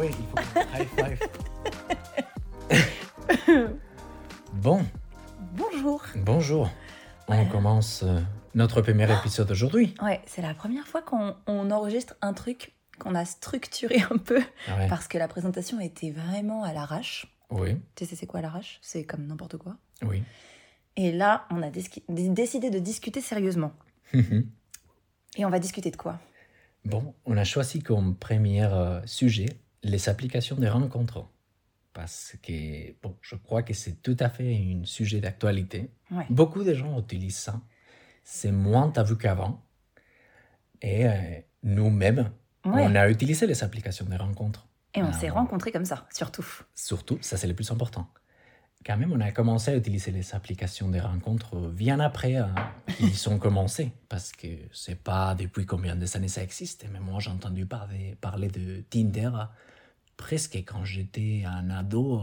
oui, il faut que... High five. bon, Bonjour. bonjour. On commence euh, notre premier épisode aujourd'hui. Ouais, c'est la première fois qu'on on enregistre un truc qu'on a structuré un peu Ouais. parce que la présentation était vraiment à l'arrache. Oui, Tu sais c'est quoi l'arrache? C'est comme n'importe quoi. oui. Et là, on a décidé de discuter sérieusement. Et on va discuter de quoi? Bon, on a choisi comme premier euh, sujet les applications de rencontres. Parce que, bon, je crois que c'est tout à fait un sujet d'actualité. Ouais. Beaucoup de gens utilisent ça. C'est moins tabou qu'avant. Et euh, nous-mêmes, Ouais. on a utilisé les applications de rencontres. Et on Ah, s'est rencontrés comme ça, surtout. Surtout, ça c'est le plus important. Quand même, on a commencé à utiliser les applications de rencontres bien après euh, qu'ils sont commencés. Parce que c'est pas depuis combien de années ça existe. Mais moi, j'ai entendu parler, parler de Tinder euh, presque quand j'étais un ado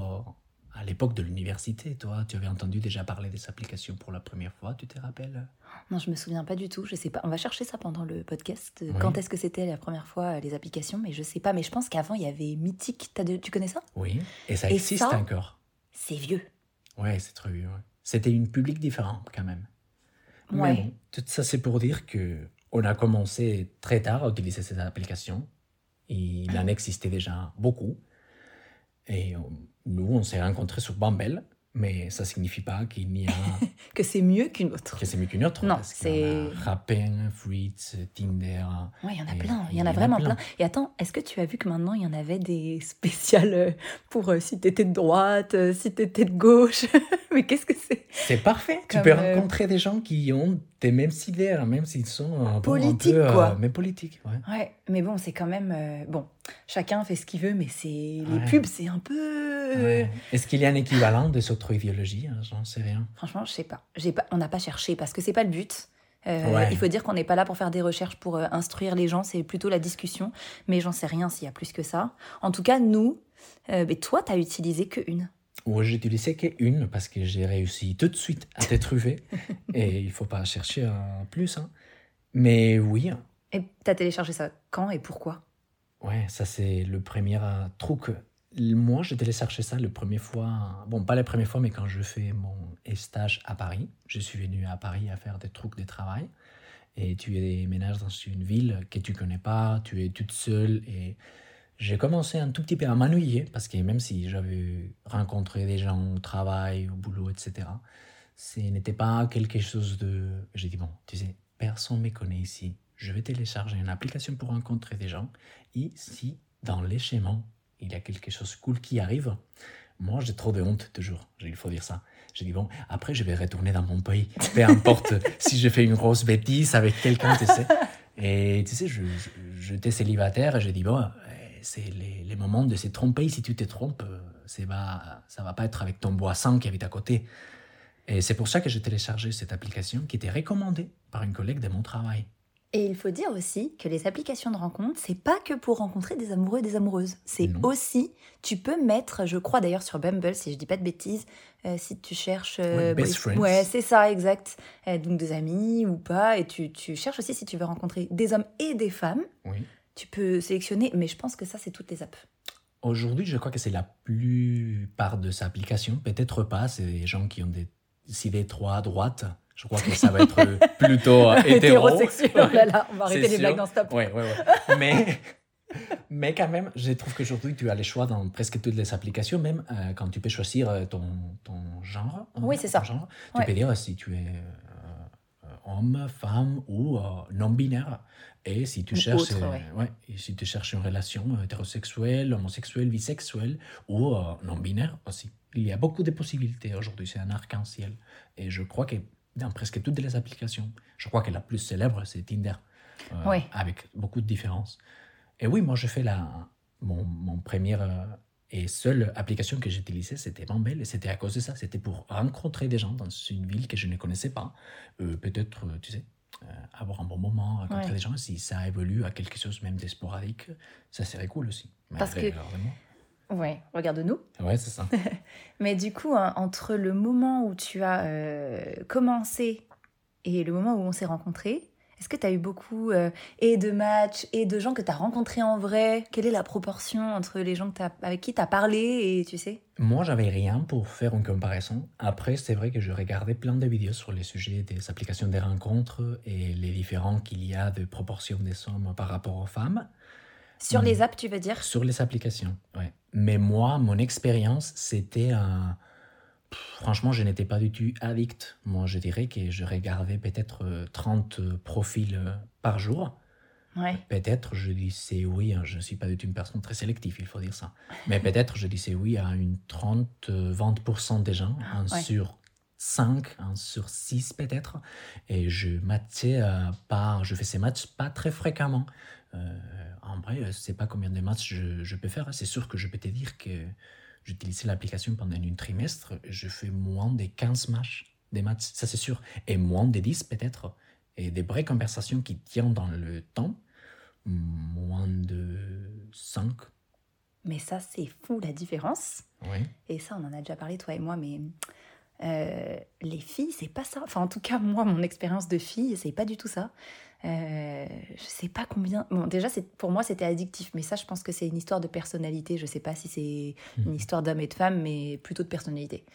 à l'époque de l'université. Toi, tu avais entendu déjà parler des applications pour la première fois, tu te rappelles? Non, je me souviens pas du tout. Je sais pas. On va chercher ça pendant le podcast. euh, Oui. Quand est-ce que c'était la première fois euh, les applications Mais je sais pas. Mais je pense qu'avant il y avait Mythique. De- Tu connais ça? Oui. Et ça Et existe ça encore. C'est vieux. Ouais, c'est très vieux. ouais. C'était une public différente quand même. Mais bon, tout ça c'est pour dire que on a commencé très tard à utiliser ces applications. Il en existait déjà beaucoup. Et euh, nous, on s'est rencontrés sur Bumble, mais ça signifie pas qu'il n'y a Que c'est mieux qu'une autre. que c'est mieux qu'une autre. Non, c'est- Rapin, Fruits, Tinder. Ouais, il y en a Et- plein, il y en a vraiment plein. plein. Et attends, est-ce que tu as vu que maintenant il y en avait des spéciales euh, pour euh, si t'étais de droite, euh, si t'étais de gauche? Mais qu'est-ce que c'est? C'est parfait. tu peux euh, rencontrer des gens qui ont tes mêmes idées, même s'ils sont un peu- un Politique, peu, euh, quoi. mais politiques, ouais. Ouais, mais bon, c'est quand même euh, bon. Chacun fait ce qu'il veut, mais c'est les Ouais. pubs, c'est un peu. Ouais. Est-ce qu'il y a un équivalent de cette autre idéologie hein, J'en sais rien. Franchement, je sais pas. J'ai pas. On n'a pas cherché parce que c'est pas le but. Euh. Il faut dire qu'on n'est pas là pour faire des recherches pour euh, instruire les gens, c'est plutôt la discussion. Mais j'en sais rien s'il y a plus que ça. En tout cas, nous, euh, mais toi, t'as utilisé que une. Ou j'ai utilisé qu'une parce que j'ai réussi tout de suite à te trouver. et il faut pas chercher un plus. hein. Mais oui, Et t'as téléchargé ça quand et pourquoi? Ouais, ça c'est le premier euh, truc. Moi, j'ai téléchargé ça la première fois. Bon, pas la première fois, mais quand je fais mon stage à Paris. Je suis venu à Paris à faire des trucs de travail. Et tu déménages dans une ville que tu connais pas, tu es toute seule. Et j'ai commencé un tout petit peu à m'ennuyer parce que même si j'avais rencontré des gens au travail, au boulot, etc., ce n'était pas quelque chose de. J'ai dit, bon, tu sais, personne ne me connaît ici. Je vais télécharger une application pour rencontrer des gens. Et si dans les schémas, il y a quelque chose de cool qui arrive, moi j'ai trop de honte toujours, il faut dire ça. J'ai dit, bon, après je vais retourner dans mon pays. Peu importe si je fais une grosse bêtise avec quelqu'un, tu sais. Et tu sais, je- je- j'étais célibataire et j'ai dit, bon, c'est les, les moments de se tromper. Si tu te trompes, euh, c'est pas, ça va pas être avec ton boisson qui habite à côté. Et c'est pour ça que j'ai téléchargé cette application qui était recommandée par une collègue de mon travail. Et il faut dire aussi que les applications de rencontre, c'est pas que pour rencontrer des amoureux et des amoureuses. C'est aussi, tu peux mettre, je crois d'ailleurs sur Bumble, si je dis pas de bêtises, euh, si tu cherches. Ouais, best friends. Ouais, c'est ça, exact. Euh, donc des amis ou pas. Et tu, tu cherches aussi si tu veux rencontrer des hommes et des femmes. Oui. Tu peux sélectionner, mais je pense que ça, c'est toutes les apps. Aujourd'hui, je crois que c'est la plupart de ces applications. Peut-être pas, c'est des gens qui ont des idées trop à droite. Je crois que ça va être plutôt euh, hétéro. Hétérosexuel, oh là là, on va arrêter les blagues dans stop. Ouais, ouais, ouais. Mais, mais quand même, je trouve qu'aujourd'hui, tu as les choix dans presque toutes les applications, même euh, quand tu peux choisir euh, ton, ton genre. hein, Oui, c'est ça. genre. Tu Ouais. peux dire si tu es homme, femme ou euh, non-binaire. Et si tu Ou cherches, autre, euh, ouais. ouais, et si tu cherches une relation euh, hétérosexuelle, homosexuelle, bisexuelle ou euh, non-binaire aussi. Il y a beaucoup de possibilités aujourd'hui, c'est un arc-en-ciel. Et je crois que dans presque toutes les applications, je crois que la plus célèbre, c'est Tinder, euh, Ouais. avec beaucoup de différences. Et oui, moi, je fais la, mon, euh, et seule application que j'utilisais, c'était Bumble, et c'était à cause de ça. C'était pour rencontrer des gens dans une ville que je ne connaissais pas. Euh, Peut-être, euh, tu sais, euh, avoir un bon moment, rencontrer Ouais. des gens. Si ça évolue à quelque chose même de sporadique, ça serait cool aussi. Parce que-. Ouais, regarde-nous. Ouais, c'est ça. Mais du coup, hein, entre le moment où tu as euh, commencé et le moment où on s'est rencontrés, Est-ce que tu as eu beaucoup euh, et de matchs et de gens que tu as rencontrés en vrai? Quelle est la proportion entre les gens que avec qui tu as parlé et tu sais? Moi, j'avais rien pour faire une comparaison. Après, c'est vrai que je regardais plein de vidéos sur les sujets des applications des rencontres et les différents qu'il y a de proportion des hommes par rapport aux femmes. Sur les apps, tu veux dire? Sur les applications, oui. Mais moi, mon expérience, c'était un franchement, je n'étais pas du tout addict. Moi, je dirais que je regardais peut-être 30 euh, euh, profils euh, par jour. Peut-être je disais oui, je ne suis pas du tout une personne très sélective, il faut dire ça. Mais peut-être je disais oui à une 30-20% des gens, un sur 5, un sur 6 peut-être. Et je matchais pas, je fais ces matchs pas très fréquemment. en vrai, je sais pas combien de matchs je, je peux faire. C'est sûr que je peux te dire que j'utilisais l'application pendant un trimestre, je fais moins de 15 matchs, des matchs, ça c'est sûr, et moins de 10 peut-être. Et des vraies conversations qui tiennent dans le temps, moins de 5. Mais ça, c'est fou la différence. Oui. Et ça, on en a déjà parlé, toi et moi, mais euh, les filles, c'est pas ça. Enfin, en tout cas, moi, mon expérience de fille, c'est pas du tout ça. Euh, je sais pas combien. Bon, déjà, pour moi, c'était addictif, mais ça, je pense que c'est une histoire de personnalité. Je sais pas si c'est une mhm. histoire d'homme et de femme, mais plutôt de personnalité.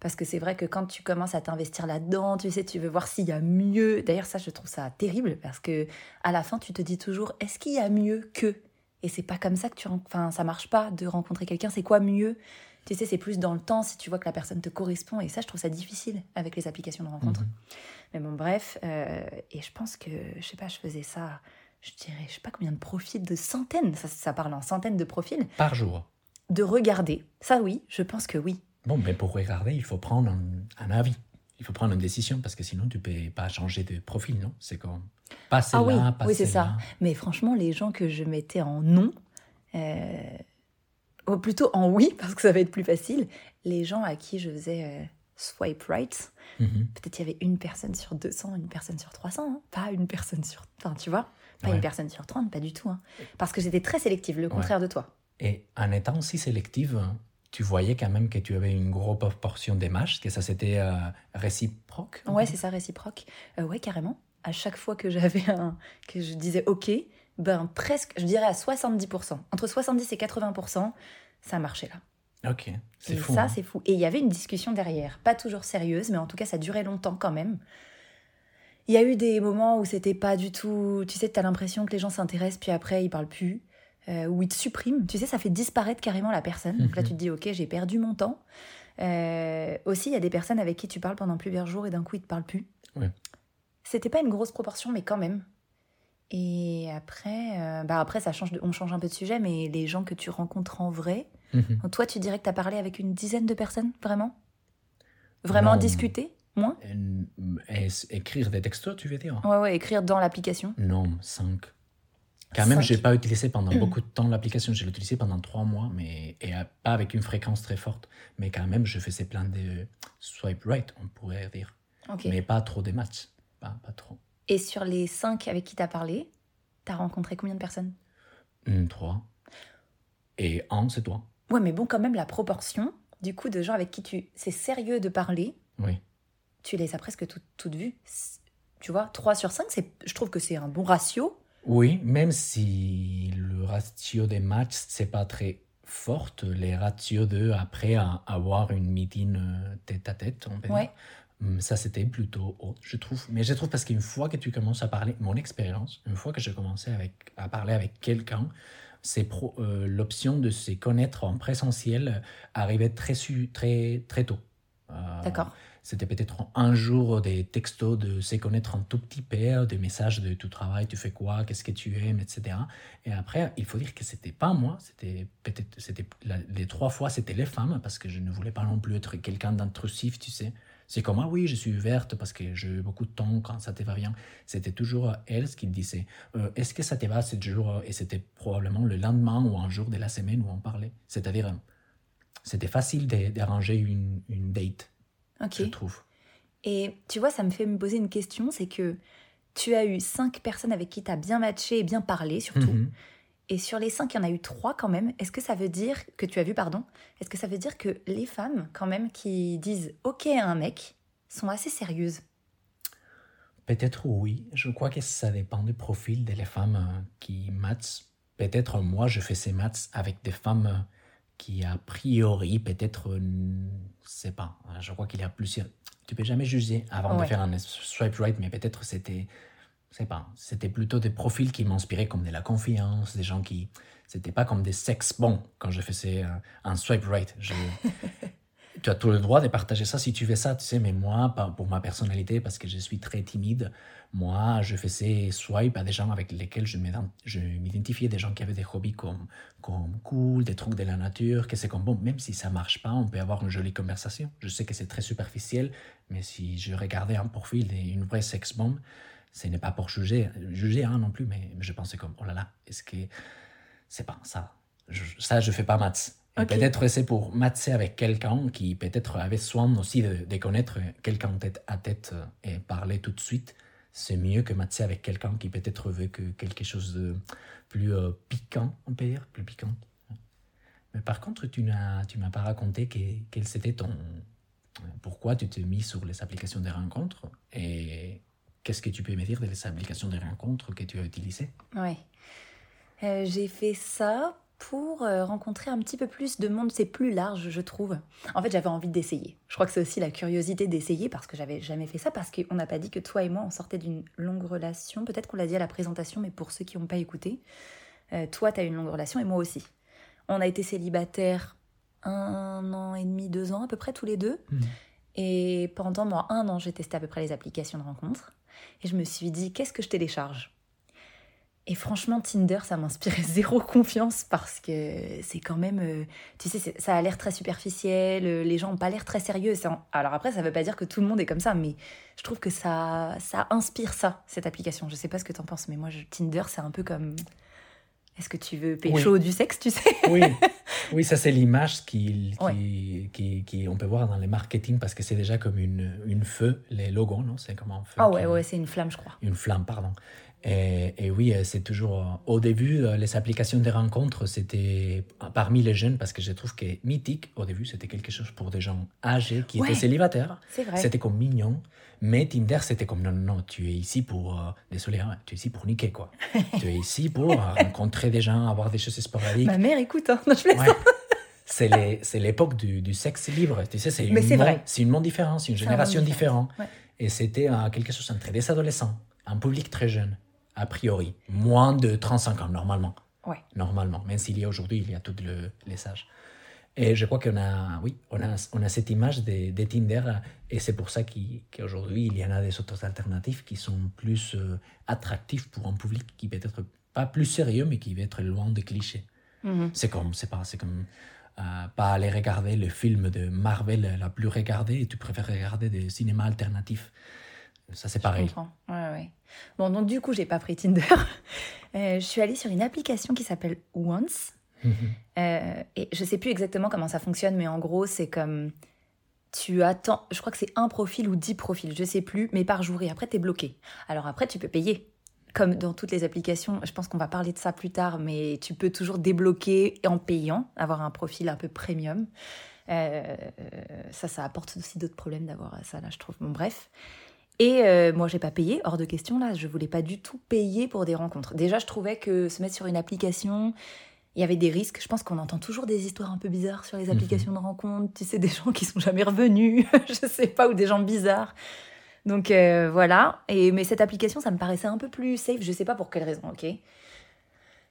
Parce que c'est vrai que quand tu commences à t'investir là-dedans, tu sais, tu veux voir s'il y a mieux. D'ailleurs, ça, je trouve ça terrible parce que à la fin, tu te dis toujours, est-ce qu'il y a mieux que? Et c'est pas comme ça que tu, enfin, ça marche pas de rencontrer quelqu'un. C'est quoi mieux? Tu sais, c'est plus dans le temps si tu vois que la personne te correspond. Et ça, je trouve ça difficile avec les applications de rencontre. Mhm. Mais bon, bref. Euh, et je pense que, je sais pas, je faisais ça, je dirais, je sais pas combien de profils, de centaines, ça, ça parle en centaines de profils. Par jour. De regarder. Ça, oui, je pense que oui. Bon, mais pour regarder, il faut prendre un, avis. Il faut prendre une décision parce que sinon, tu peux pas changer de profil, non? C'est comme passer ah, là, oui, oui c'est ça. Mais franchement, les gens que je mettais en non, euh, ou plutôt en oui, parce que ça va être plus facile, les gens à qui je faisais euh, swipe right, Mhm. Peut-être il y avait une personne sur 200, une personne sur 300, hein. pas une personne sur... Enfin, tu vois Pas une personne sur 30, pas du tout. Hein. Parce que j'étais très sélective, le contraire de toi. Et en étant aussi sélective, tu voyais quand même que tu avais une grosse proportion des matchs, que ça c'était euh, réciproque Ouais, c'est ça, réciproque. Euh, ouais, carrément. À chaque fois que j'avais un... que je disais OK, ben presque, je dirais à 70%. Entre 70 et 80%, ça marchait là. Ok, c'est fou. ça, hein. c'est fou. Et il y avait une discussion derrière, pas toujours sérieuse, mais en tout cas, ça durait longtemps quand même. Il y a eu des moments où c'était pas du tout. Tu sais, tu as l'impression que les gens s'intéressent, puis après, ils parlent plus. Euh, ou ils te suppriment. Tu sais, ça fait disparaître carrément la personne. Donc là, tu te dis, ok, j'ai perdu mon temps. Euh, aussi, il y a des personnes avec qui tu parles pendant plusieurs jours et d'un coup, ils te parlent plus. Ouais. C'était pas une grosse proportion, mais quand même. Et après, euh, bah après ça change on change un peu de sujet, mais les gens que tu rencontres en vrai, Mhm. toi, tu dirais que tu as parlé avec une dizaine de personnes, vraiment? Vraiment discuter Moins? Écrire des textos, tu veux dire? Ouais, ouais, écrire dans l'application. Non, cinq. Quand même, je n'ai pas utilisé pendant beaucoup de temps l'application. Je l'ai utilisé pendant trois mois, mais et pas avec une fréquence très forte. Mais quand même, je faisais plein de swipe right, on pourrait dire. Mais pas trop de matchs. Pas, pas trop. Et sur les cinq avec qui tu as parlé, tu as rencontré combien de personnes? Trois. Et un, c'est toi. Ouais, mais bon, quand même, la proportion, du coup, de gens avec qui tu. C'est sérieux de parler. Oui. Tu les as presque toutes, toutes vues. Tu vois, 3 sur 5, je trouve que c'est un bon ratio. Oui, même si le ratio des matchs, c'est pas très fort, les ratios de après avoir une meeting euh, tête à tête, on peut dire, hum, ça c'était plutôt haut, je trouve. Mais je trouve parce qu'une fois que tu commences à parler, mon expérience, une fois que j'ai commencé avec, à parler avec quelqu'un, c'est euh, l'option de se connaître en présentiel arrivait très, très, très tôt. Euh, D'accord. C'était peut-être un jour des textos de se connaître un tout petit peu, des messages de tu travailles, tu fais quoi, qu'est-ce que tu aimes, etc. Et après, il faut dire que c'était pas moi, c'était peut-être, c'était les trois fois, c'était les femmes, parce que je ne voulais pas non plus être quelqu'un d'intrusif, tu sais. C'est comme, ah oui, je suis ouverte parce que j'ai beaucoup de temps quand ça te va bien. C'était toujours elle ce qui disait, euh, est-ce que ça te va ce jour Et c'était probablement le lendemain ou un jour de la semaine où on parlait? C'est-à-dire, euh, c'était facile d'arranger une, une, date, je trouve. Et tu vois, ça me fait me poser une question, c'est que tu as eu cinq personnes avec qui tu as bien matché et bien parlé surtout. Mhm. Et sur les cinq, il y en a eu trois quand même. Est-ce que ça veut dire que tu as vu, pardon Est-ce que ça veut dire que les femmes, quand même, qui disent OK à un mec, sont assez sérieuses? Peut-être oui. Je crois que ça dépend du profil des femmes euh, qui matchent. Peut-être moi, je fais ces maths avec des femmes euh, qui, a priori, peut-être, euh, sais pas. Je crois qu'il y a plusieurs. Tu peux jamais juger avant de faire un swipe right, mais peut-être c'était, sais pas, c'était plutôt des profils qui m'inspiraient comme de la confiance, des gens qui, c'était pas comme des sex bons quand je faisais un, un swipe right. Je, tu as tout le droit de partager ça si tu fais ça, tu sais, mais moi, pour ma personnalité, parce que je suis très timide, moi, je faisais swipe à des gens avec lesquels je m'identifiais, des gens qui avaient des hobbies comme, comme cool, des trucs de la nature, que c'est comme bon, même si ça marche pas, on peut avoir une jolie conversation. Je sais que c'est très superficiel, mais si je regardais un profil d'une vraie sex bomb, ce n'est pas pour juger, juger hein, non plus, mais, je pensais comme, oh là là, est-ce que c'est pas ça? Ça, je fais pas maths. Peut-être c'est pour matcher avec quelqu'un qui peut-être avait soin aussi de, connaître quelqu'un tête à tête euh, et parler tout de suite. C'est mieux que matcher avec quelqu'un qui peut-être veut que quelque chose de plus euh, piquant, on peut dire, plus piquant. Mais par contre, tu n'as, tu m'as pas raconté quel c'était ton, pourquoi tu t'es mis sur les applications de rencontres et qu'est-ce que tu peux me dire des applications de rencontres que tu as utilisées? Oui, euh, j'ai fait ça pour euh, rencontrer un petit peu plus de monde. C'est plus large, je trouve. En fait, j'avais envie d'essayer. Je crois que c'est aussi la curiosité d'essayer parce que j'avais jamais fait ça. Parce qu'on n'a pas dit que toi et moi, on sortait d'une longue relation. Peut-être qu'on l'a dit à la présentation, mais pour ceux qui n'ont pas écouté, euh, toi, tu as une longue relation et moi aussi. On a été célibataires un an et demi, deux ans à peu près tous les deux. Mmh. Et pendant moi, un an, j'ai testé à peu près les applications de rencontre. Et je me suis dit, qu'est-ce que je télécharge? Et franchement, Tinder, ça m'inspirait zéro confiance parce que c'est quand même, euh, tu sais, ça a l'air très superficiel, euh, les gens n'ont pas l'air très sérieux. Alors après, ça ne veut pas dire que tout le monde est comme ça, mais je trouve que ça, ça inspire ça, cette application. Je sais pas ce que tu en penses, mais moi, Tinder, c'est un peu comme... Est-ce que tu veux pécho du sexe, tu sais? Oui, oui ça c'est l'image qui, qui, qui, on peut voir dans les marketing parce que c'est déjà comme une, une feu, les logos, non? C'est comme un feu. Ah ouais, ouais, c'est une flamme, je crois. Une flamme, pardon. Et, oui, euh, c'est toujours. Euh, au début, euh, les applications de rencontres, c'était parmi les jeunes, parce que je trouve que Mythique, au début, c'était quelque chose pour des gens âgés qui étaient célibataires. C'était comme mignon. Mais Tinder, c'était comme non, non, tu es ici pour. désolé, hein, tu es ici pour niquer, quoi. tu es ici pour rencontrer des gens, avoir des choses sporadiques. Ma mère écoute, hein. je C'est l'époque du, du, sexe libre. Tu sais, c'est une, une monde différent, c'est une génération différente. Et c'était quelque chose entre des adolescents, un public très jeune a priori. Moins de 35 ans, normalement. Ouais. Normalement. Même s'il y a aujourd'hui, il y a tous le, les sages. Et je crois qu'on a, oui, on a, on a cette image de, de Tinder et c'est pour ça qu'aujourd'hui, il y en a des autres alternatives qui sont plus euh, attractives pour un public qui peut être pas plus sérieux, mais qui va être loin des clichés. Mm-hmm. C'est comme, c'est pas, c'est comme euh, pas aller regarder le film de Marvel la plus regardée et tu préfères regarder des cinémas alternatifs. Ça, c'est pareil. Ouais, ouais. Bon, donc du coup, j'ai pas pris Tinder. Euh, je suis allée sur une application qui s'appelle Once. Euh, et je sais plus exactement comment ça fonctionne, mais en gros, c'est comme tu attends, je crois que c'est un profil ou dix profils, je sais plus, mais par jour. Et après, tu es bloqué. Alors après, tu peux payer. Comme dans toutes les applications, je pense qu'on va parler de ça plus tard, mais tu peux toujours débloquer en payant, avoir un profil un peu premium. Euh, ça, ça apporte aussi d'autres problèmes d'avoir ça là, je trouve. Bon, bref. Et euh, moi, j'ai pas payé, hors de question là. Je voulais pas du tout payer pour des rencontres. Déjà, je trouvais que se mettre sur une application, il y avait des risques. Je pense qu'on entend toujours des histoires un peu bizarres sur les mhm. applications de rencontres. Tu sais, des gens qui sont jamais revenus, je sais pas, ou des gens bizarres. Donc euh, voilà. Et mais cette application, ça me paraissait un peu plus safe. Je sais pas pour quelle raison. Ok.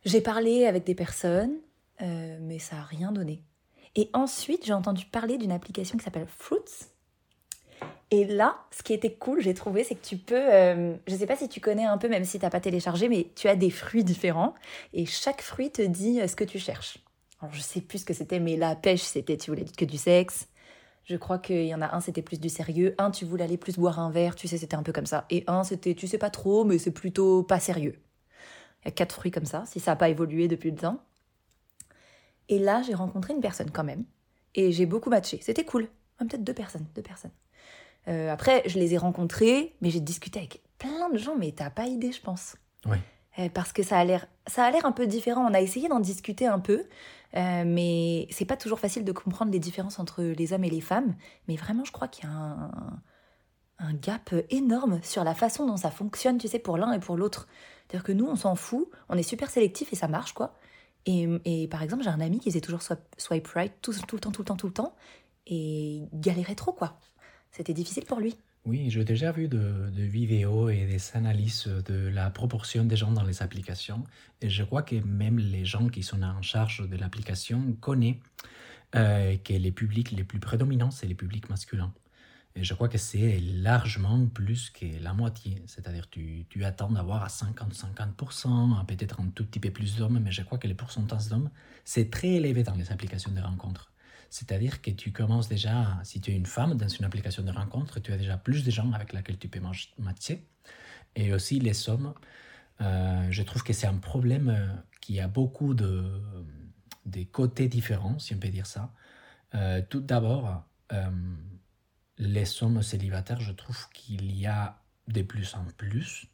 J'ai parlé avec des personnes, euh, mais ça a rien donné. Et ensuite, j'ai entendu parler d'une application qui s'appelle Fruits et là, ce qui était cool, j'ai trouvé, c'est que tu peux, euh, je ne sais pas si tu connais un peu, même si tu n'as pas téléchargé, mais tu as des fruits différents et chaque fruit te dit euh, ce que tu cherches. Alors, je sais plus ce que c'était, mais la pêche, c'était tu voulais que du sexe. Je crois qu'il y en a un, c'était plus du sérieux. Un, tu voulais aller plus boire un verre, tu sais, c'était un peu comme ça. Et un, c'était tu sais pas trop, mais c'est plutôt pas sérieux. Il y a quatre fruits comme ça, si ça n'a pas évolué depuis le temps. Et là, j'ai rencontré une personne quand même. Et j'ai beaucoup matché. C'était cool. Peut-être deux personnes, deux personnes. Euh, après, je les ai rencontrés, mais j'ai discuté avec plein de gens, mais t'as pas idée, je pense. Oui. Euh, parce que ça a l'air, ça a l'air un peu différent. On a essayé d'en discuter un peu, euh, mais c'est pas toujours facile de comprendre les différences entre les hommes et les femmes. Mais vraiment, je crois qu'il y a un, un gap énorme sur la façon dont ça fonctionne, tu sais, pour l'un et pour l'autre. C'est-à-dire que nous, on s'en fout, on est super sélectif et ça marche, quoi. Et, et par exemple, j'ai un ami qui faisait toujours swipe right tout, tout le temps, tout le temps, tout le temps, et galérait trop, quoi. C'était difficile pour lui. Oui, j'ai déjà vu de, vidéos et des analyses de la proportion des gens dans les applications. Et je crois que même les gens qui sont en charge de l'application connaissent euh, que les publics les plus prédominants, c'est les publics masculins. Et je crois que c'est largement plus que la moitié. C'est-à-dire tu, tu attends d'avoir à 50-50%, peut-être un tout petit peu plus d'hommes, mais je crois que les pourcentages d'hommes, c'est très élevé dans les applications de rencontres. C'est-à-dire que tu commences déjà, si tu es une femme dans une application de rencontre, tu as déjà plus de gens avec lesquels tu peux matcher. Et aussi les hommes, euh, je trouve que c'est un problème euh, qui a beaucoup de côtés différents, si on peut dire ça. Euh, tout d'abord, les hommes célibataires, je trouve qu'il y a de plus en plus.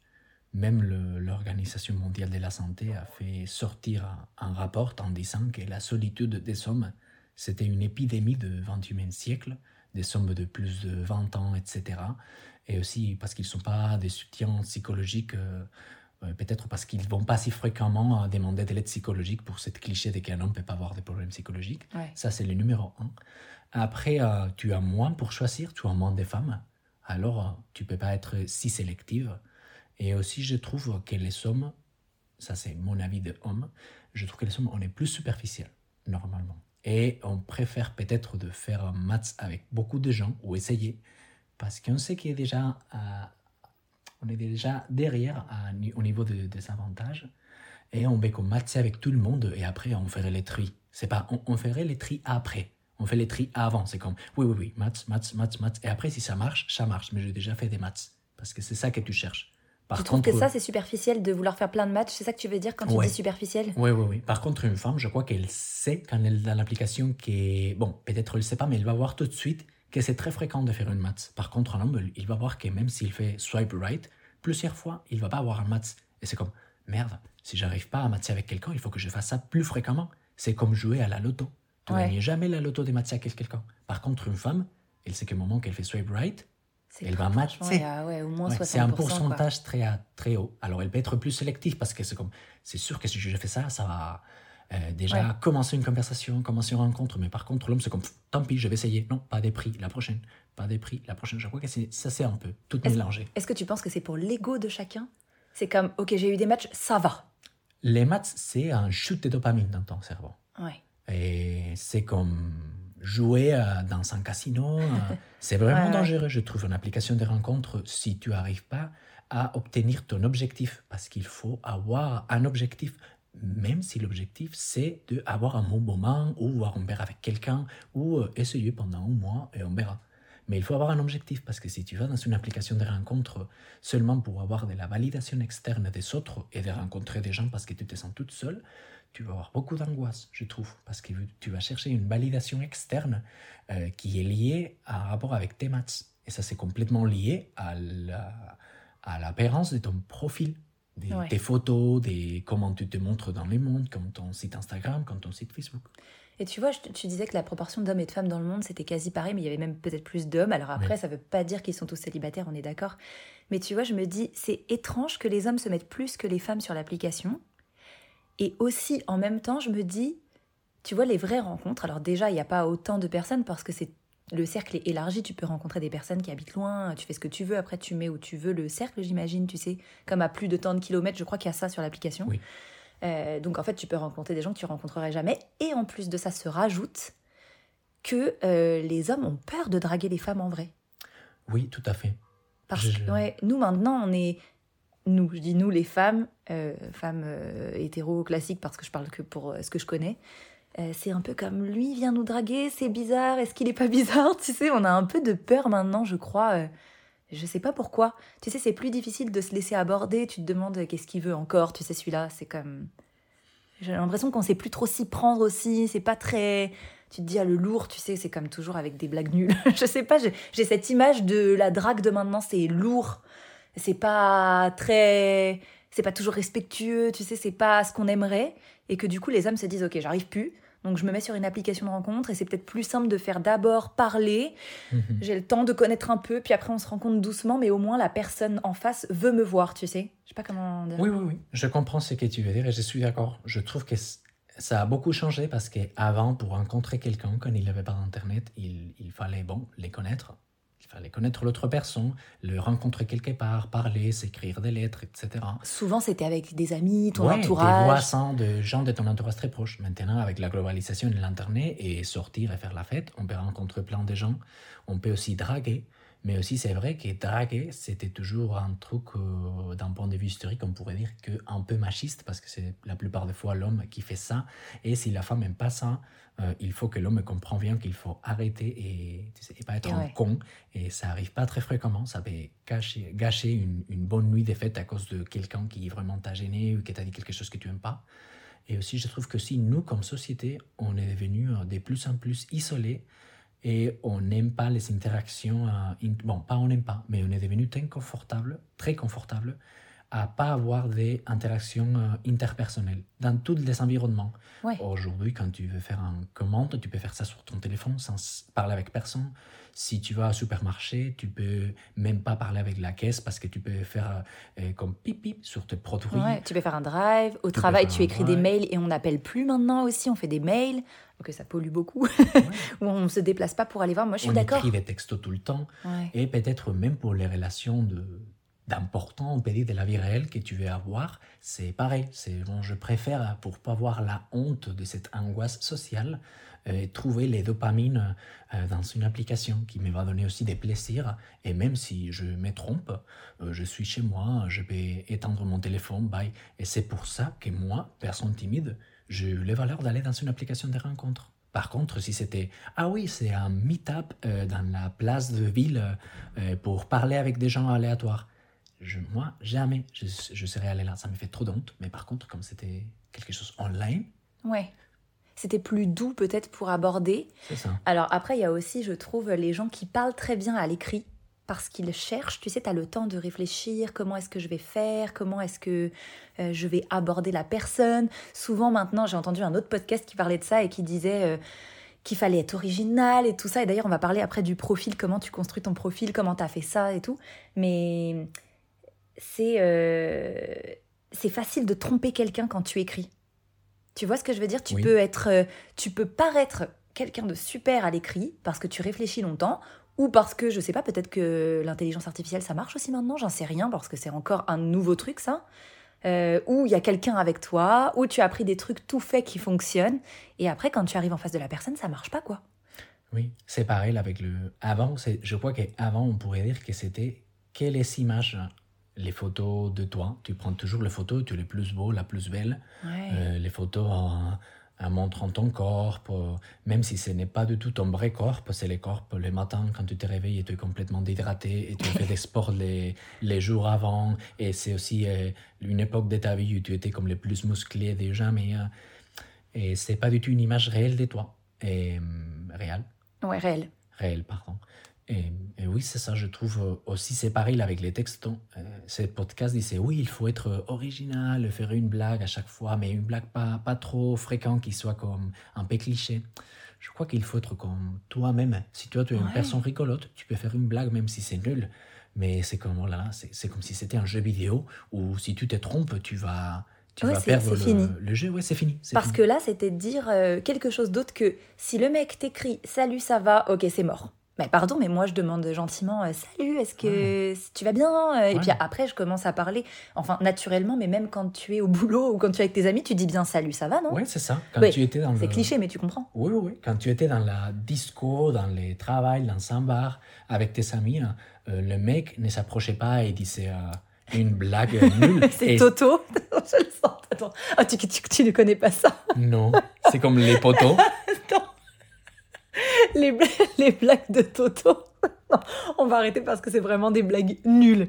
Même l'Organisation mondiale de la santé a fait sortir un rapport en disant que la solitude des hommes c'était une épidémie du XXIe siècle, des sommes de plus de 20 ans, etc. Et aussi parce qu'ils ne sont pas des soutiens psychologiques, euh, euh, peut-être parce qu'ils ne vont pas si fréquemment demander de l'aide psychologique pour cette cliché de qu'un homme ne peut pas avoir des problèmes psychologiques. Ça, c'est le numéro un. Après, euh, tu as moins pour choisir, tu as moins de femmes. Alors, tu ne peux pas être si sélective. Et aussi, je trouve que les hommes, ça c'est mon avis de homme, je trouve que les hommes, on est plus superficiels, normalement. Et on préfère peut-être de faire un match avec beaucoup de gens ou essayer parce qu'on sait qu'il est déjà, euh, on est déjà derrière au niveau des avantages et on veut qu'on matche avec tout le monde et après on ferait les tri. C'est pas, on, ferait les tri après. On fait les tri avant. C'est comme, oui, oui, oui, match, match, match, match. Et après, si ça marche, ça marche. Mais j'ai déjà fait des matchs. Parce que c'est ça que tu cherches. Par tu trouves que ça, c'est superficiel de vouloir faire plein de matchs C'est ça que tu veux dire quand tu dis superficiel? Oui, oui, oui. Par contre, une femme, je crois qu'elle sait quand elle est dans l'application qui Bon, peut-être elle ne sait pas, mais elle va voir tout de suite que c'est très fréquent de faire une match. Par contre, un homme, il va voir que même s'il fait swipe right, plusieurs fois, il va pas avoir un match. Et c'est comme, merde, si j'arrive pas à matcher avec quelqu'un, il faut que je fasse ça plus fréquemment. C'est comme jouer à la loto. Tu ne gagnes jamais la loto des matchs avec quelqu'un. Par contre, une femme, elle sait que moment qu'elle fait swipe right, elle va matcher. c'est un pourcentage très, très haut. Alors, elle peut être plus sélective parce que c'est comme, c'est sûr que si je fais ça, ça va euh, déjà commencer une conversation, commencer une rencontre. Mais par contre, l'homme, c'est comme, tant pis, je vais essayer. Non, pas des prix, la prochaine. Pas des prix, la prochaine. Je crois que ça, c'est un peu tout mélangé. Est-ce que tu penses que c'est pour l'ego de chacun? C'est comme, ok, j'ai eu des matchs, ça va. Les matchs, c'est un chute de dopamine dans ton cerveau. Ouais. Et c'est comme jouer euh, dans un casino, euh, c'est vraiment dangereux, je trouve, une application de rencontre si tu n'arrives pas à obtenir ton objectif. Parce qu'il faut avoir un objectif, même si l'objectif c'est d'avoir un bon moment ou voir un verre avec quelqu'un ou euh, essayer pendant un mois et on verra. Mais il faut avoir un objectif parce que si tu vas dans une application de rencontre seulement pour avoir de la validation externe des autres et de rencontrer des gens parce que tu te sens toute seule, tu vas avoir beaucoup d'angoisse, je trouve, parce que tu vas chercher une validation externe euh, qui est liée à un rapport avec tes maths. Et ça, c'est complètement lié à l'apparence de ton profil, des, tes photos, des, comment tu te montres dans le monde, comme ton site Instagram, comme ton site Facebook. Et tu vois, tu disais que la proportion d'hommes et de femmes dans le monde, c'était quasi pareil, mais il y avait même peut-être plus d'hommes. Alors après, ça ne veut pas dire qu'ils sont tous célibataires, on est d'accord. Mais tu vois, je me dis, c'est étrange que les hommes se mettent plus que les femmes sur l'application. Et aussi, en même temps, je me dis, tu vois, les vraies rencontres, alors déjà, il n'y a pas autant de personnes parce que c'est le cercle est élargi, tu peux rencontrer des personnes qui habitent loin, tu fais ce que tu veux, après tu mets où tu veux le cercle, j'imagine, tu sais, comme à plus de tant de kilomètres, je crois qu'il y a ça sur l'application. Euh, donc en fait, tu peux rencontrer des gens que tu rencontrerais jamais. Et en plus de ça, se rajoute que euh, les hommes ont peur de draguer les femmes en vrai. Oui, tout à fait. Parce que ouais, nous maintenant, on est nous, je dis nous les femmes, euh, femmes euh, hétéro classiques parce que je parle que pour euh, ce que je connais. c'est un peu comme lui vient nous draguer, c'est bizarre, est-ce qu'il est pas bizarre Tu sais, on a un peu de peur maintenant, je crois. je sais pas pourquoi. Tu sais, c'est plus difficile de se laisser aborder. Tu te demandes qu'est-ce qu'il veut encore. Tu sais, celui-là, c'est comme. J'ai l'impression qu'on sait plus trop s'y prendre aussi. C'est pas très. Tu te dis, ah, le lourd, tu sais, c'est comme toujours avec des blagues nulles. je sais pas, j'ai cette image de la drague de maintenant, c'est lourd c'est pas très c'est pas toujours respectueux, tu sais, c'est pas ce qu'on aimerait et que du coup les hommes se disent OK, j'arrive plus. Donc je me mets sur une application de rencontre et c'est peut-être plus simple de faire d'abord parler. Mhm. J'ai le temps de connaître un peu, puis après on se rencontre doucement, mais au moins la personne en face veut me voir, tu sais. Je sais pas comment dire. Oui, oui, oui. Je comprends ce que tu veux dire et je suis d'accord. Je trouve que ça a beaucoup changé parce qu'avant, pour rencontrer quelqu'un, quand il n'y avait pas d'Internet, il, il fallait, bon, les connaître. Fallait connaître l'autre personne, le rencontrer quelque part, parler, s'écrire des lettres, etc. Souvent c'était avec des amis, ton Ouais, Des entourage. voisins de gens de ton entourage très proche. Maintenant, avec la globalisation de l'Internet et sortir et faire la fête, on peut rencontrer plein de gens. On peut aussi draguer. Mais aussi, c'est vrai que draguer, c'était toujours un truc, euh, d'un point de vue historique, on pourrait dire que un peu machiste, parce que c'est la plupart des fois l'homme qui fait ça. Et si la femme n'aime pas ça, euh, il faut que l'homme comprenne bien qu'il faut arrêter et, tu sais, et pas être un con. Et ça arrive pas très fréquemment. Ça peut gâcher, gâcher une, une bonne nuit de fête à cause de quelqu'un qui vraiment t'a gêné ou qui t'a dit quelque chose que tu aimes pas. Et aussi, je trouve que si nous, comme société, on est devenus euh, de plus en plus isolés et on n'aime pas les interactions, euh, in- bon, pas on n'aime pas, mais on est devenu très confortable, très confortable à pas avoir des interactions euh, interpersonnelles dans tous les environnements. Ouais. Aujourd'hui, quand tu veux faire une commande, tu peux faire ça sur ton téléphone sans parler avec personne. Si tu vas au supermarché, tu peux même pas parler avec la caisse parce que tu peux faire euh, comme pip pip sur tes produits. Ouais, tu peux faire un drive. Au travail, tu un écris des mails et on n'appelle plus maintenant aussi. On fait des mails. Ok, ça pollue beaucoup. Ouais. On se déplace pas pour aller voir. Moi, je suis on d'accord. écrit des textos tout le temps. Ouais. Et peut-être même pour les relations de d'important, on peut dire, de la vie réelle que tu veux avoir, c'est pareil. C'est bon, je préfère, pour pas avoir la honte de cette angoisse sociale, euh, trouver les dopamines euh, dans une application qui me va donner aussi des plaisirs. Et même si je me trompe, euh, je suis chez moi, je vais éteindre mon téléphone, bye. Et c'est pour ça que moi, personne timide, j'ai eu les valeurs d'aller dans une application de rencontre. Par contre, si c'était ah oui, c'est un meet-up dans la place de ville pour parler avec des gens aléatoires, je, moi jamais je, je serais allé là. Ça me fait trop d'honte. Mais par contre, comme c'était quelque chose online, Ouais. C'était plus doux peut-être pour aborder. c'est ça. Alors après, il y a aussi, je trouve, les gens qui parlent très bien à l'écrit parce qu'ils cherchent, tu sais, tu as le temps de réfléchir, comment est-ce que je vais faire, comment est-ce que euh, je vais aborder la personne? Souvent maintenant, j'ai entendu un autre podcast qui parlait de ça et qui disait euh, qu'il fallait être original et tout ça. Et d'ailleurs, on va parler après du profil, comment tu construis ton profil, comment tu as fait ça et tout? Mais c'est euh, c'est facile de tromper quelqu'un quand tu écris. Tu vois ce que je veux dire? Tu Oui. peux être, euh, tu peux paraître quelqu'un de super à l'écrit parce que tu réfléchis longtemps ou parce que je sais pas, peut-être que l'intelligence artificielle ça marche aussi maintenant, j'en sais rien parce que c'est encore un nouveau truc ça. Euh, ou il y a quelqu'un avec toi, ou tu as appris des trucs tout faits qui fonctionnent, et après quand tu arrives en face de la personne, ça marche pas quoi. Oui, c'est pareil avec le. Avant, c'est- je crois qu'avant, on pourrait dire que c'était que les images, les photos de toi. Tu prends toujours les photos, tu es le plus beau, la plus belle. Ouais. Euh, les photos en, en montrant ton corps, même si ce n'est pas du tout ton vrai corps, c'est le corps le matin quand tu te réveilles et tu es complètement déshydraté et tu fais des sports les, les jours avant. Et c'est aussi euh, une époque de ta vie où tu étais comme le plus musclé de jamais. euh, et c'est pas du tout une image réelle de toi. Et, hum, réelle Ouais, réel. réel, pardon. Et, et oui, c'est ça, je trouve euh, aussi, c'est pareil avec les textes. Euh, ce podcast disait, oui, il faut être euh, original, faire une blague à chaque fois, mais une blague pas, pas trop fréquente, qui soit comme un peu cliché. Je crois qu'il faut être comme toi-même. Si toi, tu es une personne rigolote, tu peux faire une blague même si c'est nul. Mais c'est comme, oh là là, c'est c'est comme si c'était un jeu vidéo où si tu te trompes, tu vas, tu Ouais, vas perdre c'est le, fini. le jeu. Ouais, c'est fini. Parce fini. que là, c'était de dire euh, quelque chose d'autre que si le mec t'écrit Salut, ça va, ok, c'est mort. Mais pardon, mais moi je demande gentiment euh, Salut, est-ce que tu vas bien Euh, Et Ouais. puis après, je commence à parler, enfin naturellement, mais même quand tu es au boulot ou quand tu es avec tes amis, tu dis bien Salut, ça va, non? Ouais, c'est ça. Quand Oui, tu étais dans C'est le... cliché, mais tu comprends. Oui, oui, oui. Quand tu étais dans la disco, dans les travails, dans un bar, avec tes amis, euh, le mec ne s'approchait pas et disait euh, une blague nulle. C'est Et- Toto. je le sens. Attends. Ah, tu, tu, tu ne connais pas ça. Non, c'est comme les poteaux. Non. Les, bla- les blagues de Toto. Non, on va arrêter parce que c'est vraiment des blagues nulles.